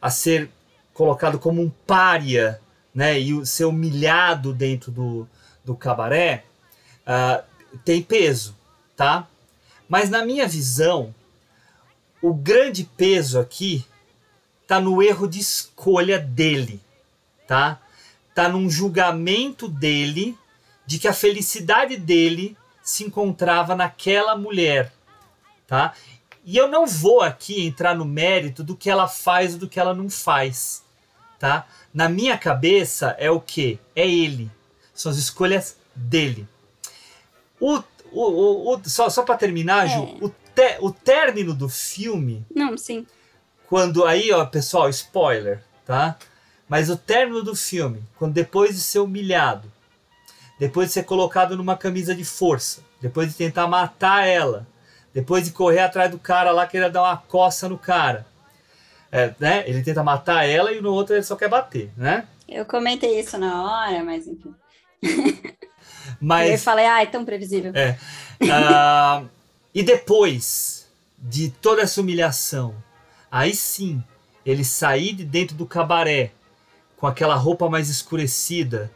a ser colocado como um pária né, e ser humilhado dentro do, do cabaré, uh, tem peso, tá? Mas na minha visão, o grande peso aqui tá no erro de escolha dele, tá? Tá num julgamento dele de que a felicidade dele se encontrava naquela mulher, tá? E eu não vou aqui entrar no mérito do que ela faz ou do que ela não faz, tá? Na minha cabeça é o que? É ele. São as escolhas dele. O, o, o, o só só para terminar, é. Ju, o, te, o término do filme. Não, sim. Quando aí, ó, pessoal, spoiler, tá? Mas o término do filme, quando depois de ser humilhado, depois de ser colocado numa camisa de força, depois de tentar matar ela, depois de correr atrás do cara lá querer dar uma coça no cara. É, né? Ele tenta matar ela e no outro ele só quer bater, né? Eu comentei isso na hora, mas enfim. Mas... Eu falei, ah, é tão previsível. É. Uh, e depois de toda essa humilhação, aí sim, ele sair de dentro do cabaré com aquela roupa mais escurecida,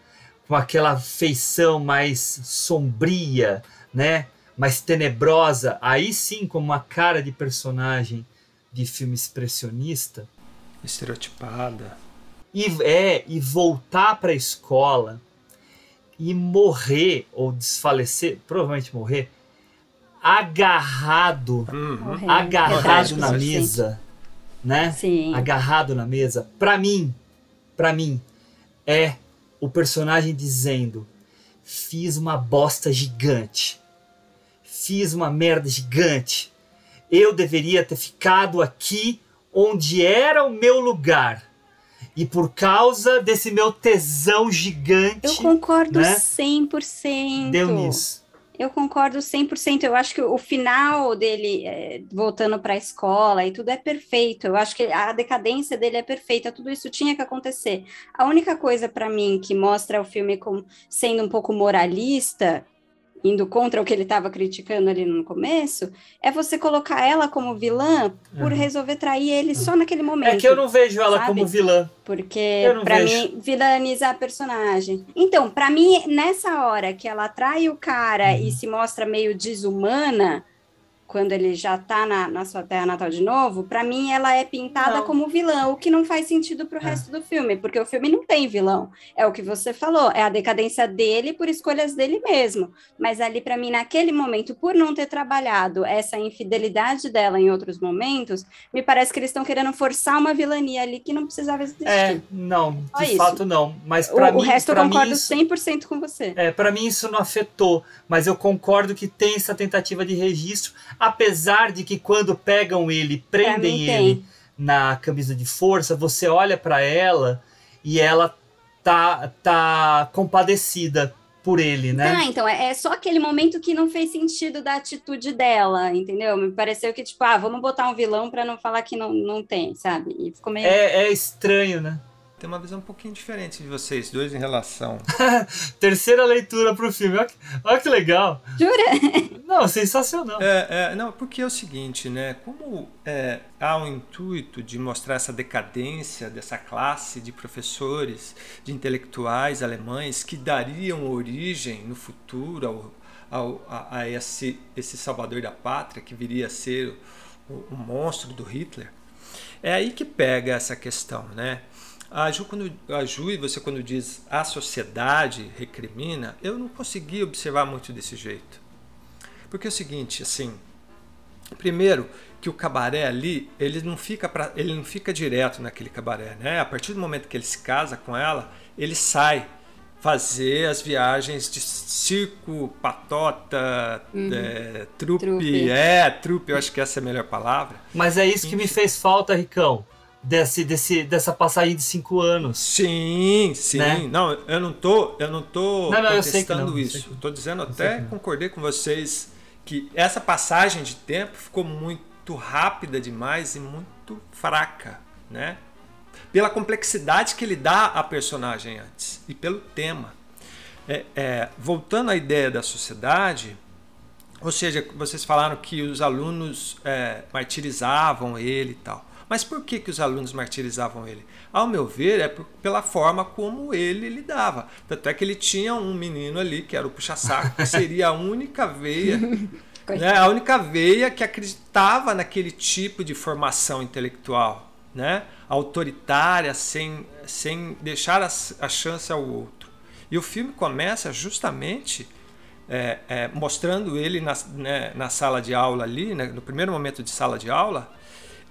com aquela feição mais sombria, né? Mais tenebrosa, aí sim como uma cara de personagem de filme expressionista, estereotipada. E é e voltar para a escola e morrer ou desfalecer, provavelmente morrer, agarrado, uhum. agarrado na mesa, né? Sim. Agarrado na mesa. Para mim, para mim é o personagem dizendo: "Fiz uma bosta gigante. Fiz uma merda gigante. Eu deveria ter ficado aqui onde era o meu lugar." E por causa desse meu tesão gigante. Eu concordo né? 100%. Deu nisso. Eu concordo 100%. Eu acho que o final dele, é, voltando para a escola e tudo, é perfeito. Eu acho que a decadência dele é perfeita. Tudo isso tinha que acontecer. A única coisa para mim que mostra o filme como sendo um pouco moralista indo contra o que ele estava criticando ali no começo, é você colocar ela como vilã por uhum. resolver trair ele só naquele momento. É que eu não vejo ela sabe? como vilã. Porque para mim vilaniza a personagem. Então, para mim nessa hora que ela trai o cara uhum. e se mostra meio desumana, quando ele já tá na, na sua terra natal de novo, para mim ela é pintada não. como vilã, o que não faz sentido pro é. resto do filme, porque o filme não tem vilão. É o que você falou, é a decadência dele por escolhas dele mesmo. Mas ali para mim naquele momento, por não ter trabalhado essa infidelidade dela em outros momentos, me parece que eles estão querendo forçar uma vilania ali que não precisava existir. É, não, de Só fato isso. não, mas para mim o resto eu concordo isso, 100% com você. É, para mim isso não afetou, mas eu concordo que tem essa tentativa de registro Apesar de que quando pegam ele, prendem ele na camisa de força, você olha para ela e ela tá, tá compadecida por ele, né? Ah, então, é, é só aquele momento que não fez sentido da atitude dela, entendeu? Me pareceu que, tipo, ah, vamos botar um vilão para não falar que não, não tem, sabe? E ficou meio... É, é estranho, né? Tem uma visão um pouquinho diferente de vocês dois em relação. Terceira leitura pro filme. Olha que, olha que legal. Jura? Não, sensacional. É, é, não, porque é o seguinte, né? Como é, há o um intuito de mostrar essa decadência dessa classe de professores, de intelectuais alemães que dariam origem no futuro ao, ao, a, a, esse, esse salvador da pátria que viria a ser o, o monstro do Hitler. É aí que pega essa questão, né? A Ju, quando, a Ju, e você quando diz a sociedade recrimina, eu não consegui observar muito desse jeito. Porque é o seguinte, assim, primeiro que o cabaré ali, ele não fica pra, ele não fica direto naquele cabaré, né? A partir do momento que ele se casa com ela, ele sai fazer as viagens de circo, patota, uhum. é, trupe, trupe, é, trupe, eu acho que essa é a melhor palavra. Mas é isso que me fez falta, Ricão desse, desse, dessa passagem de cinco anos. Sim, sim. Né? Não, eu não tô, eu não tô não, não, contestando isso. Estou dizendo até concordei com vocês que essa passagem de tempo ficou muito rápida demais e muito fraca, né? Pela complexidade que ele dá à personagem antes e pelo tema. É, é, voltando à ideia da sociedade, ou seja, vocês falaram que os alunos é, martirizavam ele e tal. Mas por que, que os alunos martirizavam ele? Ao meu ver, é por, pela forma como ele lidava. Tanto é que ele tinha um menino ali, que era o puxa-saco, que seria a única veia. né, a única veia que acreditava naquele tipo de formação intelectual, né, autoritária, sem, sem deixar a, a chance ao outro. E o filme começa justamente é, é, mostrando ele na, né, na sala de aula ali, né, no primeiro momento de sala de aula,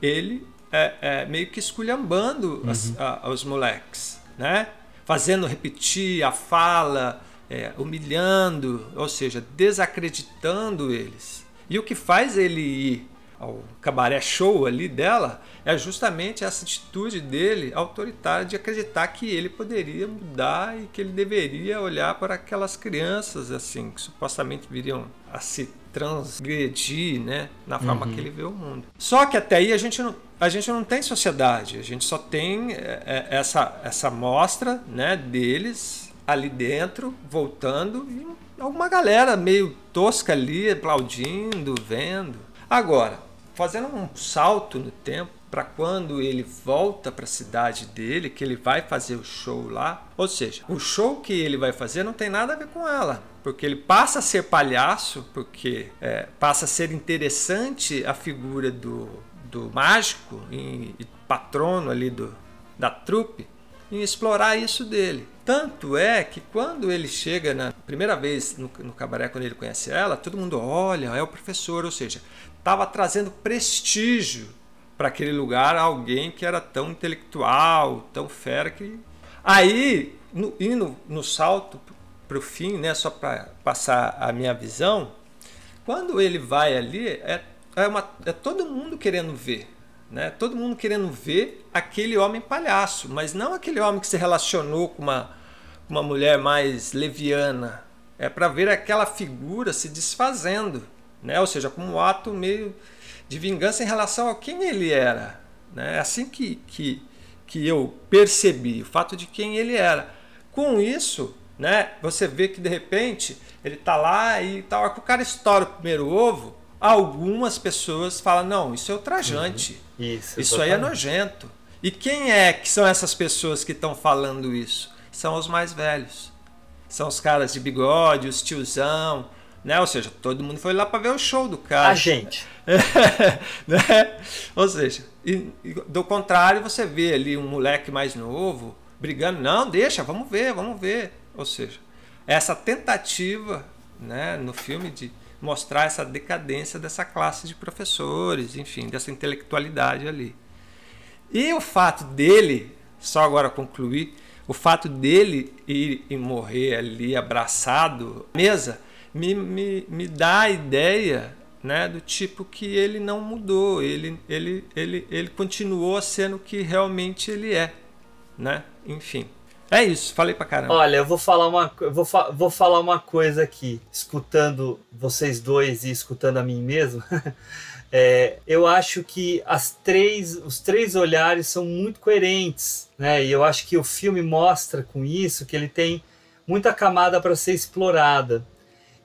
ele é, é, meio que esculhambando uhum. as, a, os moleques, né? Fazendo repetir a fala, é, humilhando, ou seja, desacreditando eles. E o que faz ele ir ao cabaré show ali dela é justamente essa atitude dele autoritária de acreditar que ele poderia mudar e que ele deveria olhar para aquelas crianças assim que supostamente viriam a se transgredir, né, na forma uhum. que ele vê o mundo. Só que até aí a gente não a gente não tem sociedade, a gente só tem é, é, essa, essa mostra né, deles ali dentro, voltando, e alguma galera meio tosca ali, aplaudindo, vendo. Agora, fazendo um salto no tempo, para quando ele volta para a cidade dele, que ele vai fazer o show lá. Ou seja, o show que ele vai fazer não tem nada a ver com ela, porque ele passa a ser palhaço, porque é, passa a ser interessante a figura do, do mágico e, e patrono ali do, da trupe em explorar isso dele. Tanto é que quando ele chega na primeira vez no, no cabaré, quando ele conhece ela, todo mundo olha, é o professor, ou seja, estava trazendo prestígio para aquele lugar alguém que era tão intelectual, tão fera que. Aí, no, indo no salto para o fim, né, só para passar a minha visão, quando ele vai ali, é, é, uma, é todo mundo querendo ver. Né? Todo mundo querendo ver aquele homem palhaço, mas não aquele homem que se relacionou com uma, uma mulher mais leviana. É para ver aquela figura se desfazendo, né? ou seja, como um ato meio de vingança em relação a quem ele era. Né? É assim que, que, que eu percebi, o fato de quem ele era. Com isso, né, você vê que de repente ele está lá e tal, que o cara estoura o primeiro ovo, algumas pessoas falam: não, isso é ultrajante. Uhum. Isso, isso aí é nojento. E quem é que são essas pessoas que estão falando isso? São os mais velhos. São os caras de bigode, os tiozão, né? Ou seja, todo mundo foi lá para ver o show do cara. A gente. né? Ou seja, e, e, do contrário, você vê ali um moleque mais novo brigando, não, deixa, vamos ver, vamos ver. Ou seja, essa tentativa, né, no filme de mostrar essa decadência dessa classe de professores, enfim, dessa intelectualidade ali. E o fato dele, só agora concluir, o fato dele ir e morrer ali abraçado à mesa me, me, me dá a ideia né, do tipo que ele não mudou, ele, ele, ele, ele continuou sendo o que realmente ele é. Né? Enfim. É isso, falei pra caramba. Olha, eu vou falar uma, vou, fa vou falar uma coisa aqui, escutando vocês dois e escutando a mim mesmo. é, eu acho que as três, os três olhares são muito coerentes, né? E eu acho que o filme mostra com isso que ele tem muita camada para ser explorada.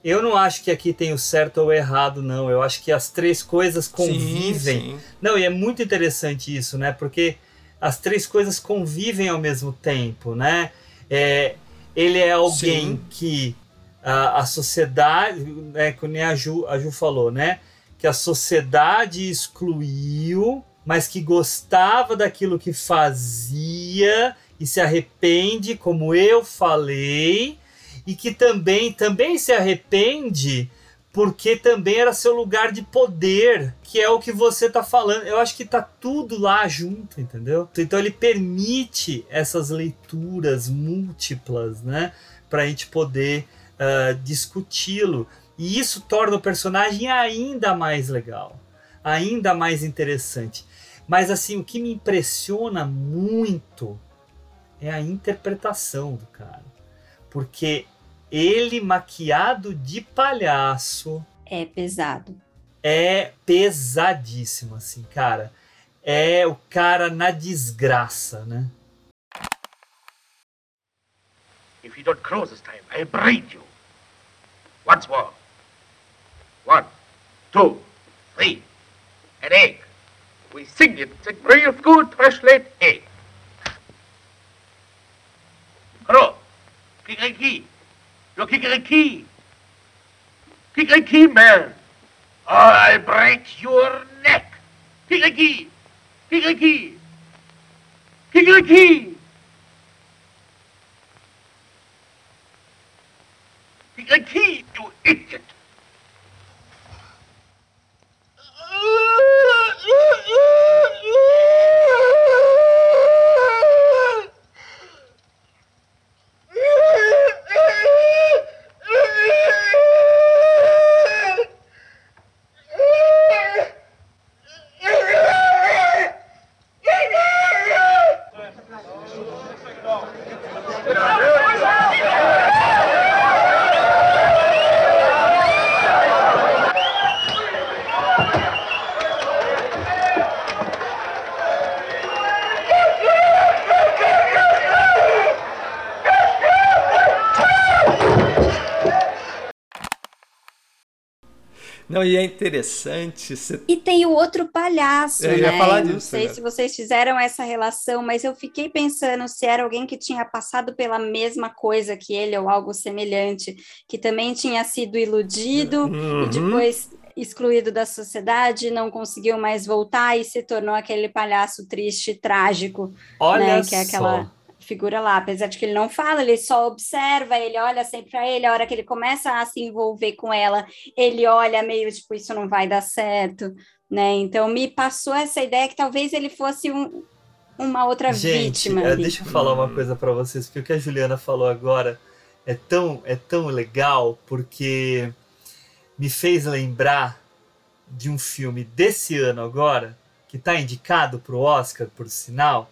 Eu não acho que aqui tem o certo ou o errado, não. Eu acho que as três coisas convivem. Sim, sim. Não, e é muito interessante isso, né? Porque as três coisas convivem ao mesmo tempo, né? É, ele é alguém sim. que a, a sociedade, né, como a Ju, a Ju falou, né? Que a sociedade excluiu, mas que gostava daquilo que fazia e se arrepende, como eu falei e que também, também se arrepende porque também era seu lugar de poder, que é o que você tá falando. Eu acho que tá tudo lá junto, entendeu? Então ele permite essas leituras múltiplas, né, pra gente poder uh, discuti-lo. E isso torna o personagem ainda mais legal, ainda mais interessante. Mas assim, o que me impressiona muito é a interpretação do cara. Porque ele maquiado de palhaço. É pesado. É pesadíssimo, assim, cara. É o cara na desgraça, né? If you don't cross this time, I braid you. Once more. One, two, three. An egg. We sing it. It's a very good fresh laid egg. Hello. Kiki. You're Kikriki bell. man. I'll break your neck. Kikriki. Kikriki. Kikriki. Kikriki, you idiot. e é interessante. Você... E tem o outro palhaço, Eu ia né? falar Não disso, sei né? se vocês fizeram essa relação, mas eu fiquei pensando se era alguém que tinha passado pela mesma coisa que ele ou algo semelhante, que também tinha sido iludido Uhum. e depois excluído da sociedade, não conseguiu mais voltar e se tornou aquele palhaço triste, trágico, Olha né? Que é aquela só. Figura lá, apesar de que ele não fala, ele só observa, ele olha sempre para ele, a hora que ele começa a se envolver com ela, ele olha meio tipo, isso não vai dar certo, né? Então me passou essa ideia que talvez ele fosse um, uma outra Gente, vítima. é, ali. deixa eu falar uma coisa pra vocês, porque o que a Juliana falou agora é tão, é tão legal, porque me fez lembrar de um filme desse ano agora, que tá indicado pro Oscar, por sinal,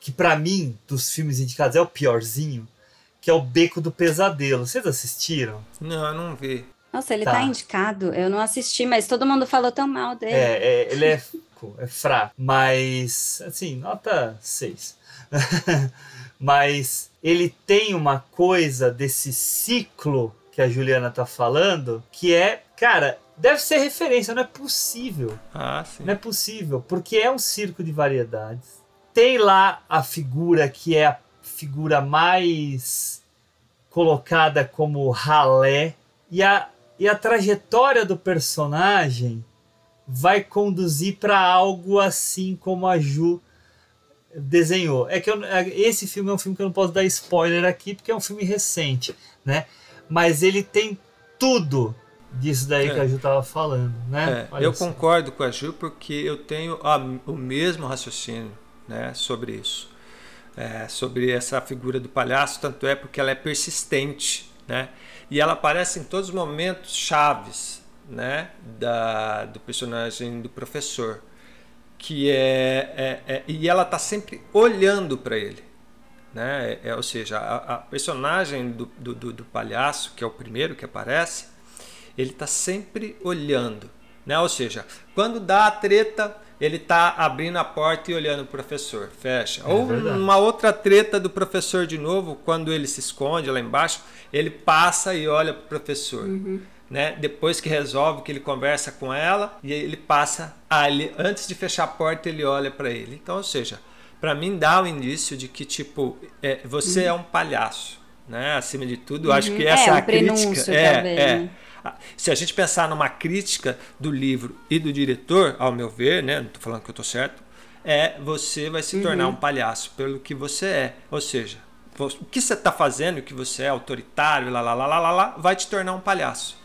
que pra mim, dos filmes indicados, é o piorzinho, que é o Beco do Pesadelo. Vocês assistiram? Não, eu não vi. Nossa, ele Tá. tá. indicado, eu não assisti, mas todo mundo falou tão mal dele. É, é, ele é, fraco, é fraco, mas assim, nota 6. mas ele tem uma coisa desse ciclo que a Juliana tá falando, que é, cara, deve ser referência, não é possível. Ah, sim. Não é possível, porque é um circo de variedades. Tem lá a figura que é a figura mais colocada como ralé e a, e a trajetória do personagem vai conduzir para algo assim como a Ju desenhou. É que eu- esse filme é um filme que eu não posso dar spoiler aqui porque é um filme recente, né? Mas ele tem tudo disso daí É. que a Ju tava falando, né? É, eu concordo com a Ju porque eu tenho a- o mesmo raciocínio né, sobre isso. É, sobre essa figura do palhaço, tanto é porque ela é persistente, né? E ela aparece em todos os momentos chaves, né? Da, do personagem do professor, que é, é- é- e ela tá sempre olhando para ele, né? É, é, ou seja, a, a personagem do, do- do palhaço, que é o primeiro que aparece, ele está sempre olhando, né? Ou seja, quando dá a treta, ele está abrindo a porta e olhando o professor, fecha. Ou verdade. uma outra treta do professor de novo, quando ele se esconde lá embaixo, ele passa e olha para o professor. Né? Depois que resolve, que ele conversa com ela e ele passa ali, antes de fechar a porta, ele olha para ele. Então, ou seja, para mim dá o indício de que tipo é, você é um palhaço, né? Acima de tudo, eu acho que Uhum. essa É, é, um a crítica. É, talvez, é. Ah, Se a gente pensar numa crítica do livro e do diretor, ao meu ver, né? Não estou falando que eu estou certo, é você vai se tornar Uhum. um palhaço pelo que você é. Ou seja, o que você está fazendo, o que você é autoritário, lá, lá, lá, lá, lá, lá, vai te tornar um palhaço.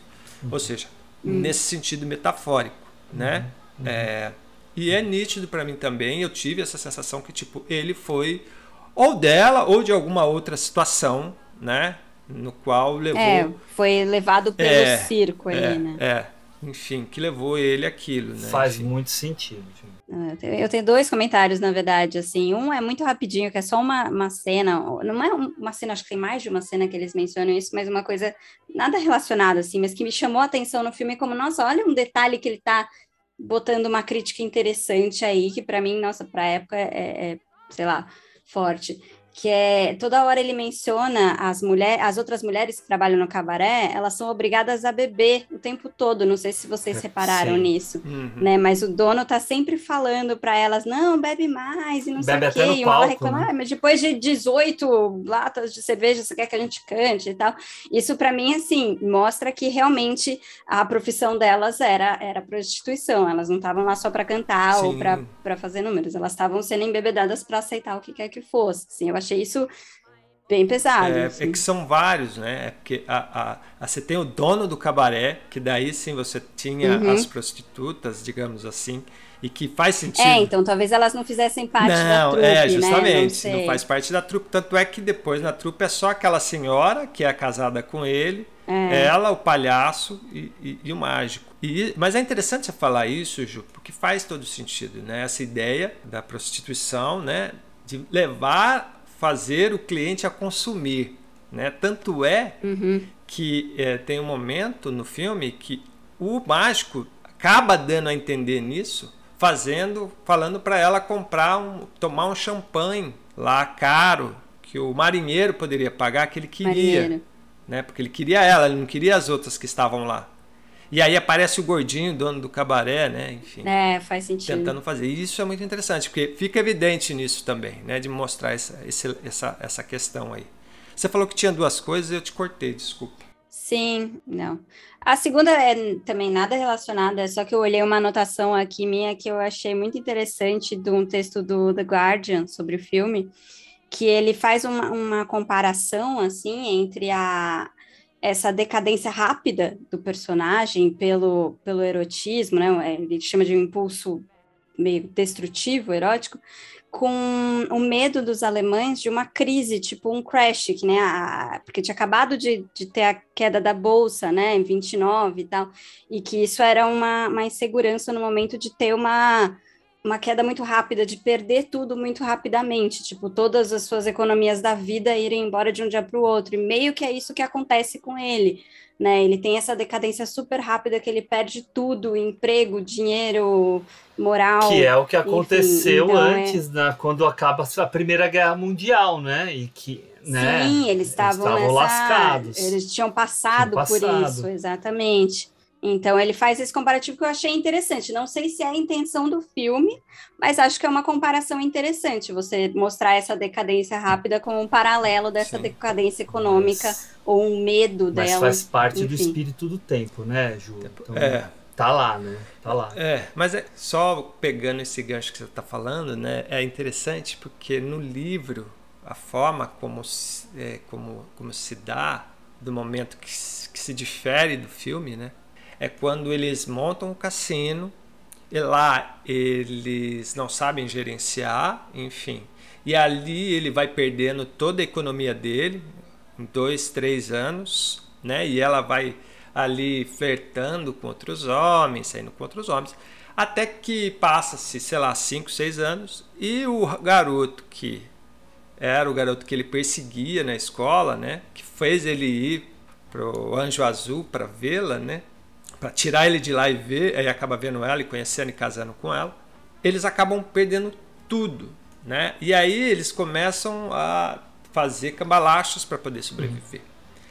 Ou seja, nesse sentido metafórico, né? É, e é nítido para mim também, eu tive essa sensação que tipo ele foi ou dela ou de alguma outra situação, né? No qual levou É, foi levado pelo É, circo ali, é, né? É, enfim, que levou ele aquilo, né? Faz Enfim. muito sentido. É, Eu tenho- dois comentários, na verdade, assim, um é muito rapidinho, que é só uma, uma cena, não é um- uma cena, acho que tem mais de uma cena que eles mencionam isso, mas uma coisa nada relacionada, assim, mas que me chamou a atenção no filme como, nossa, olha um detalhe que ele tá botando uma crítica interessante aí, que para mim, nossa, pra época é, é, sei lá, forte, que é, toda hora ele menciona as mulheres, as outras mulheres que trabalham no cabaré, elas são obrigadas a beber o tempo todo, não sei se vocês repararam Sim. nisso, Uhum. né? Mas o dono tá sempre falando para elas, não, bebe mais e não Bebe sei o quê. E uma palco, reclama, né? "Ah, mas depois de 18 latas de cerveja, você quer que a gente cante e tal. Isso para mim, assim, mostra que realmente a profissão delas era, era prostituição. Elas não estavam lá só para cantar ou Sim. para fazer números. Elas estavam sendo embebedadas para aceitar o que quer que fosse. Assim, eu achei isso bem pesado. É, assim. é que são vários, né? É porque a, a, a- você tem o dono do cabaré, que daí sim você tinha Uhum. as prostitutas, digamos assim, e que faz sentido. É, então talvez elas não fizessem parte da não, trupe, é, né? justamente, Não não, sei. faz parte da trupe. Tanto é que depois na trupe é só aquela senhora que é casada com ele, É. ela, o palhaço e, e- e o mágico. E, mas é interessante você falar isso, Ju, porque faz todo sentido, né? Essa ideia da prostituição, né? De levar, fazer o cliente a consumir, né? Tanto é Uhum. que é, tem um momento no filme que o mágico acaba dando a entender nisso, fazendo, falando para ela comprar um, tomar um champanhe lá caro que o marinheiro poderia pagar que ele queria, Marinheiro. né? Porque ele queria ela, ele não queria as outras que estavam lá. E aí aparece o gordinho, dono do cabaré, né? Enfim. É, faz sentido. Tentando fazer. E isso é muito interessante, porque fica evidente nisso também, né? De mostrar essa, esse, essa, essa questão aí. Você falou que tinha duas coisas eu te cortei, desculpa. Sim, não. A segunda é também nada relacionada, é só que eu olhei uma anotação aqui minha que eu achei muito interessante de um texto do The Guardian sobre o filme, que ele faz uma, uma comparação, assim, entre a, essa decadência rápida do personagem pelo, pelo erotismo, né? Ele chama de um impulso meio destrutivo, erótico, com o medo dos alemães de uma crise, tipo um crash, que, né, a, porque tinha acabado de, de ter a queda da bolsa, né, em 29 e tal, e que isso era uma, uma insegurança no momento de ter uma uma queda muito rápida, de perder tudo muito rapidamente, tipo, todas as suas economias da vida irem embora de um dia para o outro, e meio que é isso que acontece com ele, né? Ele tem essa decadência super rápida que ele perde tudo, emprego, dinheiro, moral. Que é o que aconteceu enfim, então antes, é... né, quando acaba a Primeira Guerra Mundial, né? E que, né, Sim, eles estavam, eles estavam nessa... lascados. Eles tinham passado, Tinham por passado. isso, exatamente. Então ele faz esse comparativo que eu achei interessante. Não sei se é a intenção do filme, mas acho que é uma comparação interessante. Você mostrar essa decadência rápida como um paralelo dessa Sim. decadência econômica Mas- ou um medo Mas dela. faz parte do enfim. espírito do tempo, né, Ju? Então, É. Tá lá, né? Tá lá. É, mas é só pegando esse gancho que você está falando, né? É interessante porque no livro a forma como se, é, como, como se dá do momento que, se- que se difere do filme, né? É quando eles montam o cassino e lá eles não sabem gerenciar, enfim. E ali ele vai perdendo toda a economia dele em dois, três anos, né? E ela vai ali flertando com outros homens, saindo com outros homens, até que passa-se, sei lá, cinco, seis anos e o garoto que era o garoto que ele perseguia na escola, né? Que fez ele ir pro Anjo Azul para vê-la, né? Para tirar ele de lá e ver, aí acaba vendo ela e conhecendo e casando com ela. Eles acabam perdendo tudo, né? E aí eles começam a fazer cambalachos para poder sobreviver.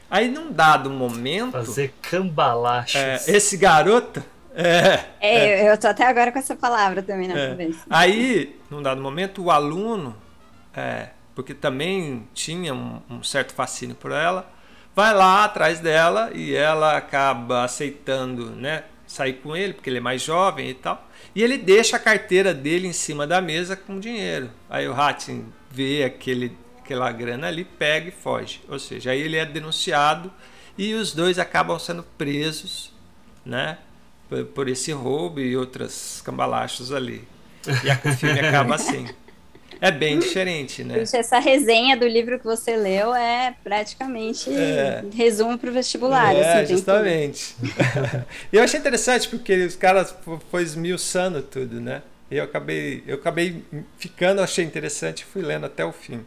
Aí num dado momento, Fazer cambalachos. é, esse garoto é, É, eu tô até agora com essa palavra também na é. cabeça. Aí, num dado momento, o aluno, é, porque também tinha um, um certo fascínio por ela, vai lá atrás dela e ela acaba aceitando, né, sair com ele, porque ele é mais jovem e tal. E ele deixa a carteira dele em cima da mesa com dinheiro. Aí o Hatin vê aquele, aquela grana ali, pega e foge. Ou seja, aí ele é denunciado e os dois acabam sendo presos, né? Por, por esse roubo e outras cambalachos ali. E a- o filme acaba assim. É bem diferente, né? Essa resenha do livro que você leu é praticamente É. resumo para o vestibular. É, assim, justamente. E eu achei interessante porque os caras fo- foi esmiuçando tudo, né? E eu acabei, eu acabei ficando, achei interessante e fui lendo até o fim.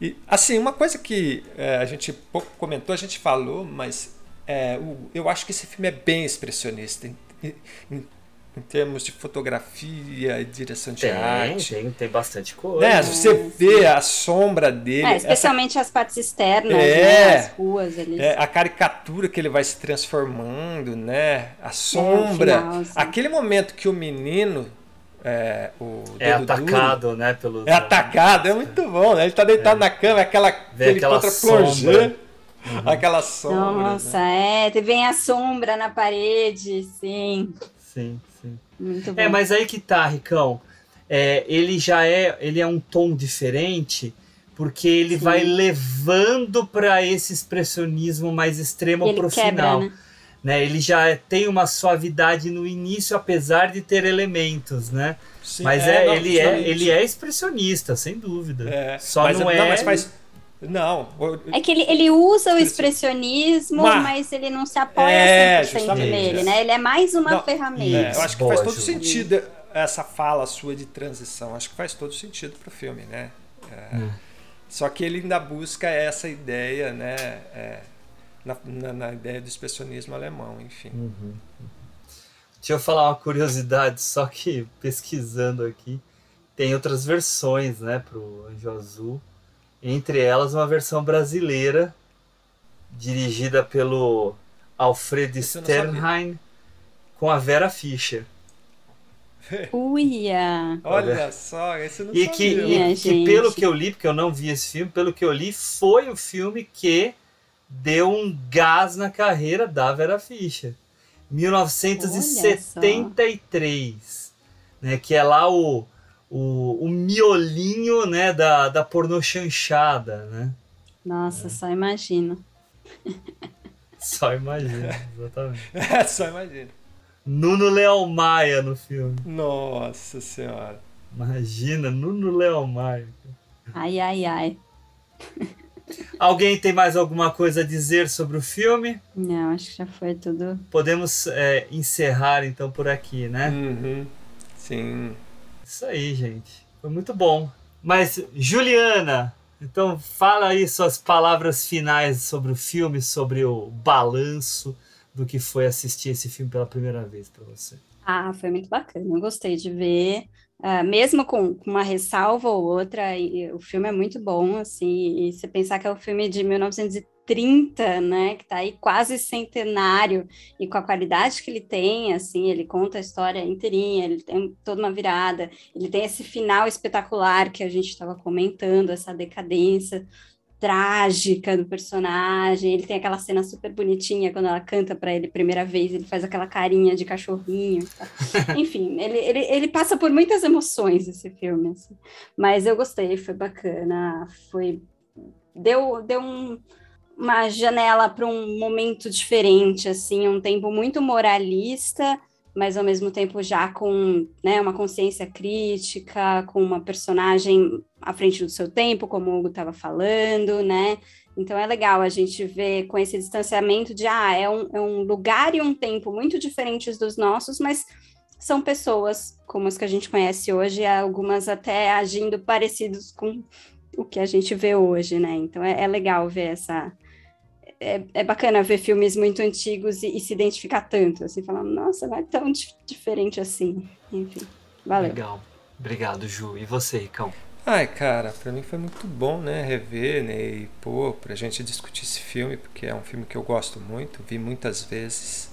E assim, uma coisa que é, a gente pouco comentou, a gente falou, mas é, o- eu acho que esse filme é bem expressionista em, em- em termos de fotografia e direção de Tem, arte. tem, tem bastante coisa. Né? Você vê a sombra dele, É, essa especialmente as partes externas, É. né, as ruas ali. é, a caricatura que ele vai se transformando, né? A sombra. final. Aquele momento que o menino, é, o É dedo duro, atacado, né? Pelos, é atacado, é muito bom, né? Ele tá deitado na cama, aquela, Vê aquele aquela contra-plongé, sombra. aquela sombra. Nossa, né? é, vem a sombra na parede. Sim, sim. Muito bom. É, mas aí que tá, Ricão. É, ele já é, ele é um tom diferente porque ele Sim. vai levando para esse expressionismo mais extremo pro quebra, final. né? Né? Ele já tem uma suavidade no início, apesar de ter elementos, né? Sim, mas é, é, não, ele, é, ele é expressionista, sem dúvida. É, Só mas, não é. mas faz. Não, É que ele, ele usa o expressionismo, Mas- mas ele não se apoia É, 100% justamente, nele, é. né? Ele é mais uma Não, ferramenta. É, eu acho que faz todo sentido essa fala sua de transição. Acho que faz todo sentido pro filme, né? É, Hum. Só que ele ainda busca essa ideia, né? é, na, na- na ideia do expressionismo alemão, enfim. Uhum. Deixa eu falar uma curiosidade, só que pesquisando aqui, tem outras versões, né, pro Anjo Azul. Entre elas, uma versão brasileira, dirigida pelo Alfred Sternheim com a Vera Fischer. Uia! Olha só, esse não e que, sabia. e que pelo que eu li, porque eu não vi esse filme, pelo que eu li, foi o filme que deu um gás na carreira da Vera Fischer. 1973, né, que é lá o, o, o miolinho né, da, da pornô chanchada, né? Nossa, só imagino. Só imagina, exatamente. É, só imagina. Nuno Leal Maia no filme. Nossa senhora. Imagina, Nuno Leal Maia. Ai, ai, ai. Alguém tem mais alguma coisa a dizer sobre o filme? Não, acho que já foi tudo. Podemos é, encerrar então por aqui, né? Uhum. Sim. Isso aí, gente. Foi muito bom. Mas, Juliana, então fala aí suas palavras finais sobre o filme, sobre o balanço do que foi assistir esse filme pela primeira vez para você. Ah, foi muito bacana. Eu gostei de ver. Uh, mesmo com, uma ressalva ou outra, e, o filme é muito bom, assim, e você pensar que é um filme de 1930, né, que está aí quase centenário, e com a qualidade que ele tem, assim, ele conta a história inteirinha, ele tem toda uma virada, ele tem esse final espetacular que a gente estava comentando, essa decadência trágica do personagem. Ele tem aquela cena super bonitinha quando ela canta para ele primeira vez, ele faz aquela carinha de cachorrinho. Tá? Enfim, ele, ele, ele passa por muitas emoções esse filme. Assim. Mas eu gostei, foi bacana, foi deu deu um, uma janela para um momento diferente, assim, um tempo muito moralista mas ao mesmo tempo já com né, uma consciência crítica, com uma personagem à frente do seu tempo, como o Hugo estava falando, né? Então é legal a gente ver com esse distanciamento de ah, é um, é um lugar e um tempo muito diferentes dos nossos, mas são pessoas como as que a gente conhece hoje, algumas até agindo parecidos com o que a gente vê hoje, né? Então é, é legal ver essa, é, é bacana ver filmes muito antigos e, e se identificar tanto, assim, falar, nossa, não é tão dif diferente assim. Enfim, valeu. Legal. Obrigado, Ju. E você, Ricão? Ai, cara, para mim foi muito bom, né, rever, né, e pô, pra gente discutir esse filme, porque é um filme que eu gosto muito, vi muitas vezes,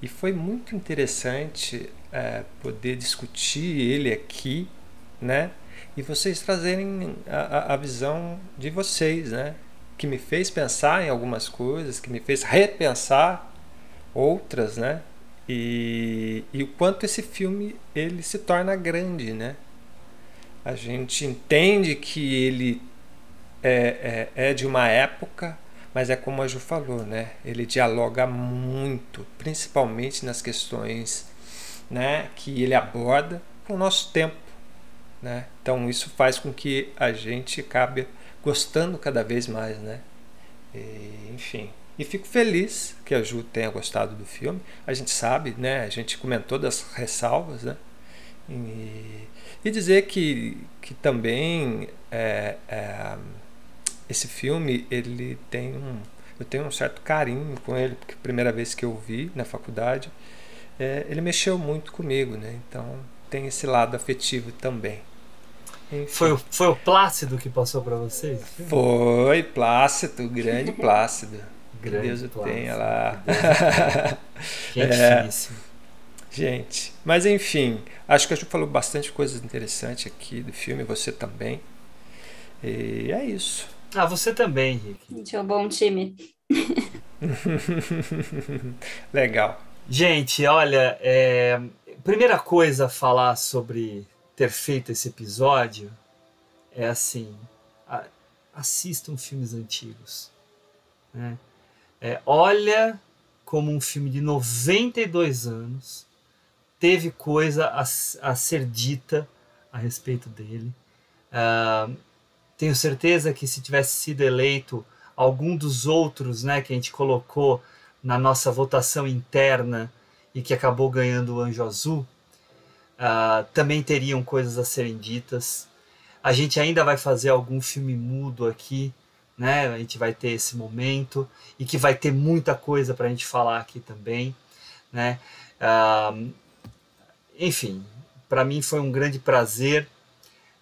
e foi muito interessante é, poder discutir ele aqui, né, e vocês trazerem a, a visão de vocês, né, que me fez pensar em algumas coisas, que me fez repensar outras, né? E, e o quanto esse filme ele se torna grande, né? A gente entende que ele é, é, é de uma época, mas é como a Ju falou, né? Ele dialoga muito, principalmente nas questões, né? Que ele aborda com o nosso tempo, né? Então isso faz com que a gente acabe gostando cada vez mais, né? E, enfim. E fico feliz que a Ju tenha gostado do filme. A gente sabe, né? A gente comentou das ressalvas, né? E, e dizer que, que também é, é, esse filme ele tem um eu tenho um certo carinho com ele porque a primeira vez que eu vi na faculdade é, ele mexeu muito comigo, né? Então tem esse lado afetivo também. Foi, foi o Plácido que passou para vocês? Foi, Plácido, grande Plácido. grande Deus o Plácido. tenha lá. Que é difícil. Gente, mas enfim, acho que a gente falou bastante coisas interessantes aqui do filme, você também. E é isso. Ah, você também, Henrique. Tinha um bom time. Legal. Gente, olha, é... primeira coisa a falar sobre ter feito esse episódio é assim: a, assistam filmes antigos. Né? É, olha como um filme de 92 anos teve coisa a, a ser dita a respeito dele. Uh, tenho certeza que se tivesse sido eleito algum dos outros né, que a gente colocou na nossa votação interna e que acabou ganhando o Anjo Azul, Uh, também teriam coisas a serem ditas. A gente ainda vai fazer algum filme mudo aqui, né? A gente vai ter esse momento e que vai ter muita coisa para a gente falar aqui também, né? Uh, enfim, para mim foi um grande prazer.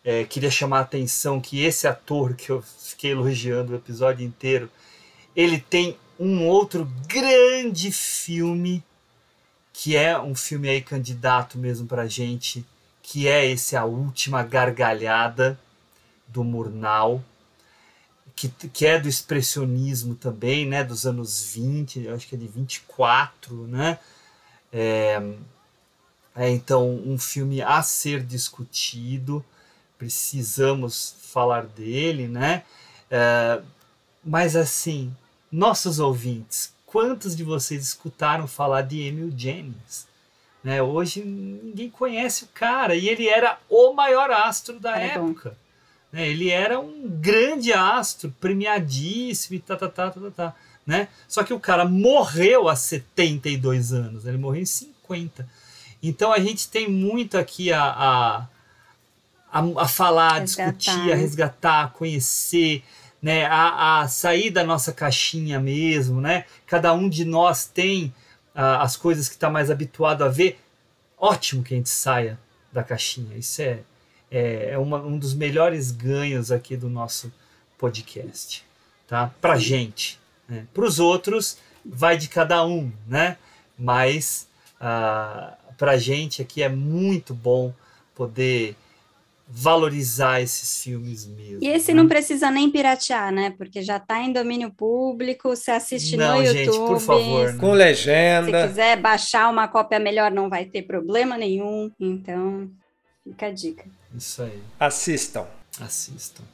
É, queria chamar a atenção que esse ator que eu fiquei elogiando o episódio inteiro, ele tem um outro grande filme que é um filme aí candidato mesmo pra gente, que é esse A Última Gargalhada do Murnau, que, que é do expressionismo também, né, dos anos 20, eu acho que é de 24, né? É, é então um filme a ser discutido, precisamos falar dele, né? É, mas assim, nossos ouvintes, quantos de vocês escutaram falar de Emil Jennings? Né, hoje ninguém conhece o cara e ele era o maior astro da É época. Né, ele era um grande astro, premiadíssimo e tá, tá, tá, tá, tá, tá, né? Só que o cara morreu há 72 anos, ele morreu em 50. Então a gente tem muito aqui a, a, a, a falar, Resgatar, discutir, a né? resgatar, a conhecer, né? A, a sair da nossa caixinha mesmo, né? Cada um de nós tem ah, as coisas que está mais habituado a ver. Ótimo que a gente saia da caixinha. Isso é, é, é uma- um dos melhores ganhos aqui do nosso podcast, tá? Pra gente. Né? Para os outros, vai de cada um, né? Mas ah, pra gente aqui é muito bom poder valorizar esses filmes mesmo. E esse né? não precisa nem piratear, né? Porque já tá em domínio público, você assiste Não, no gente, YouTube. por favor, né? Com Se legenda. quiser baixar uma cópia melhor, não vai ter problema nenhum. Então, fica a dica. Isso aí. Assistam. Assistam.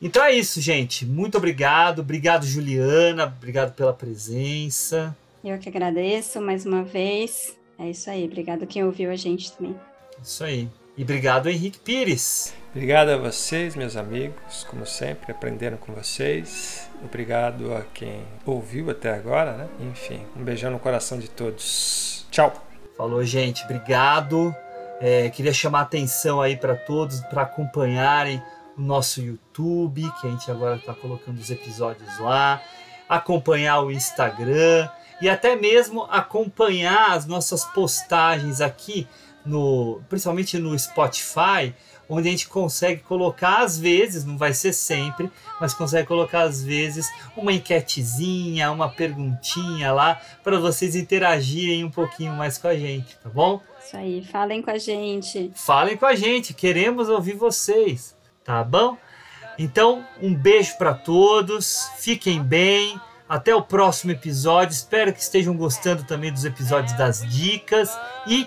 Então é isso, gente. Muito obrigado. Obrigado, Juliana. Obrigado pela presença. Eu que agradeço mais uma vez. É isso aí. Obrigado quem ouviu a gente também. Isso aí. E obrigado, Henrique Pires. Obrigado a vocês, meus amigos, como sempre, aprendendo com vocês. Obrigado a quem ouviu até agora, né? Enfim, um beijão no coração de todos. Tchau. Falou, gente. Obrigado. É, queria chamar a atenção aí para todos para acompanharem o nosso YouTube, que a gente agora está colocando os episódios lá, acompanhar o Instagram e até mesmo acompanhar as nossas postagens aqui no, principalmente no Spotify, onde a gente consegue colocar às vezes, não vai ser sempre, mas consegue colocar às vezes uma enquetezinha, uma perguntinha lá para vocês interagirem um pouquinho mais com a gente, tá bom? Isso aí. Falem com a gente. Falem com a gente, queremos ouvir vocês, tá bom? Então, um beijo para todos, fiquem bem, até o próximo episódio. Espero que estejam gostando também dos episódios das dicas e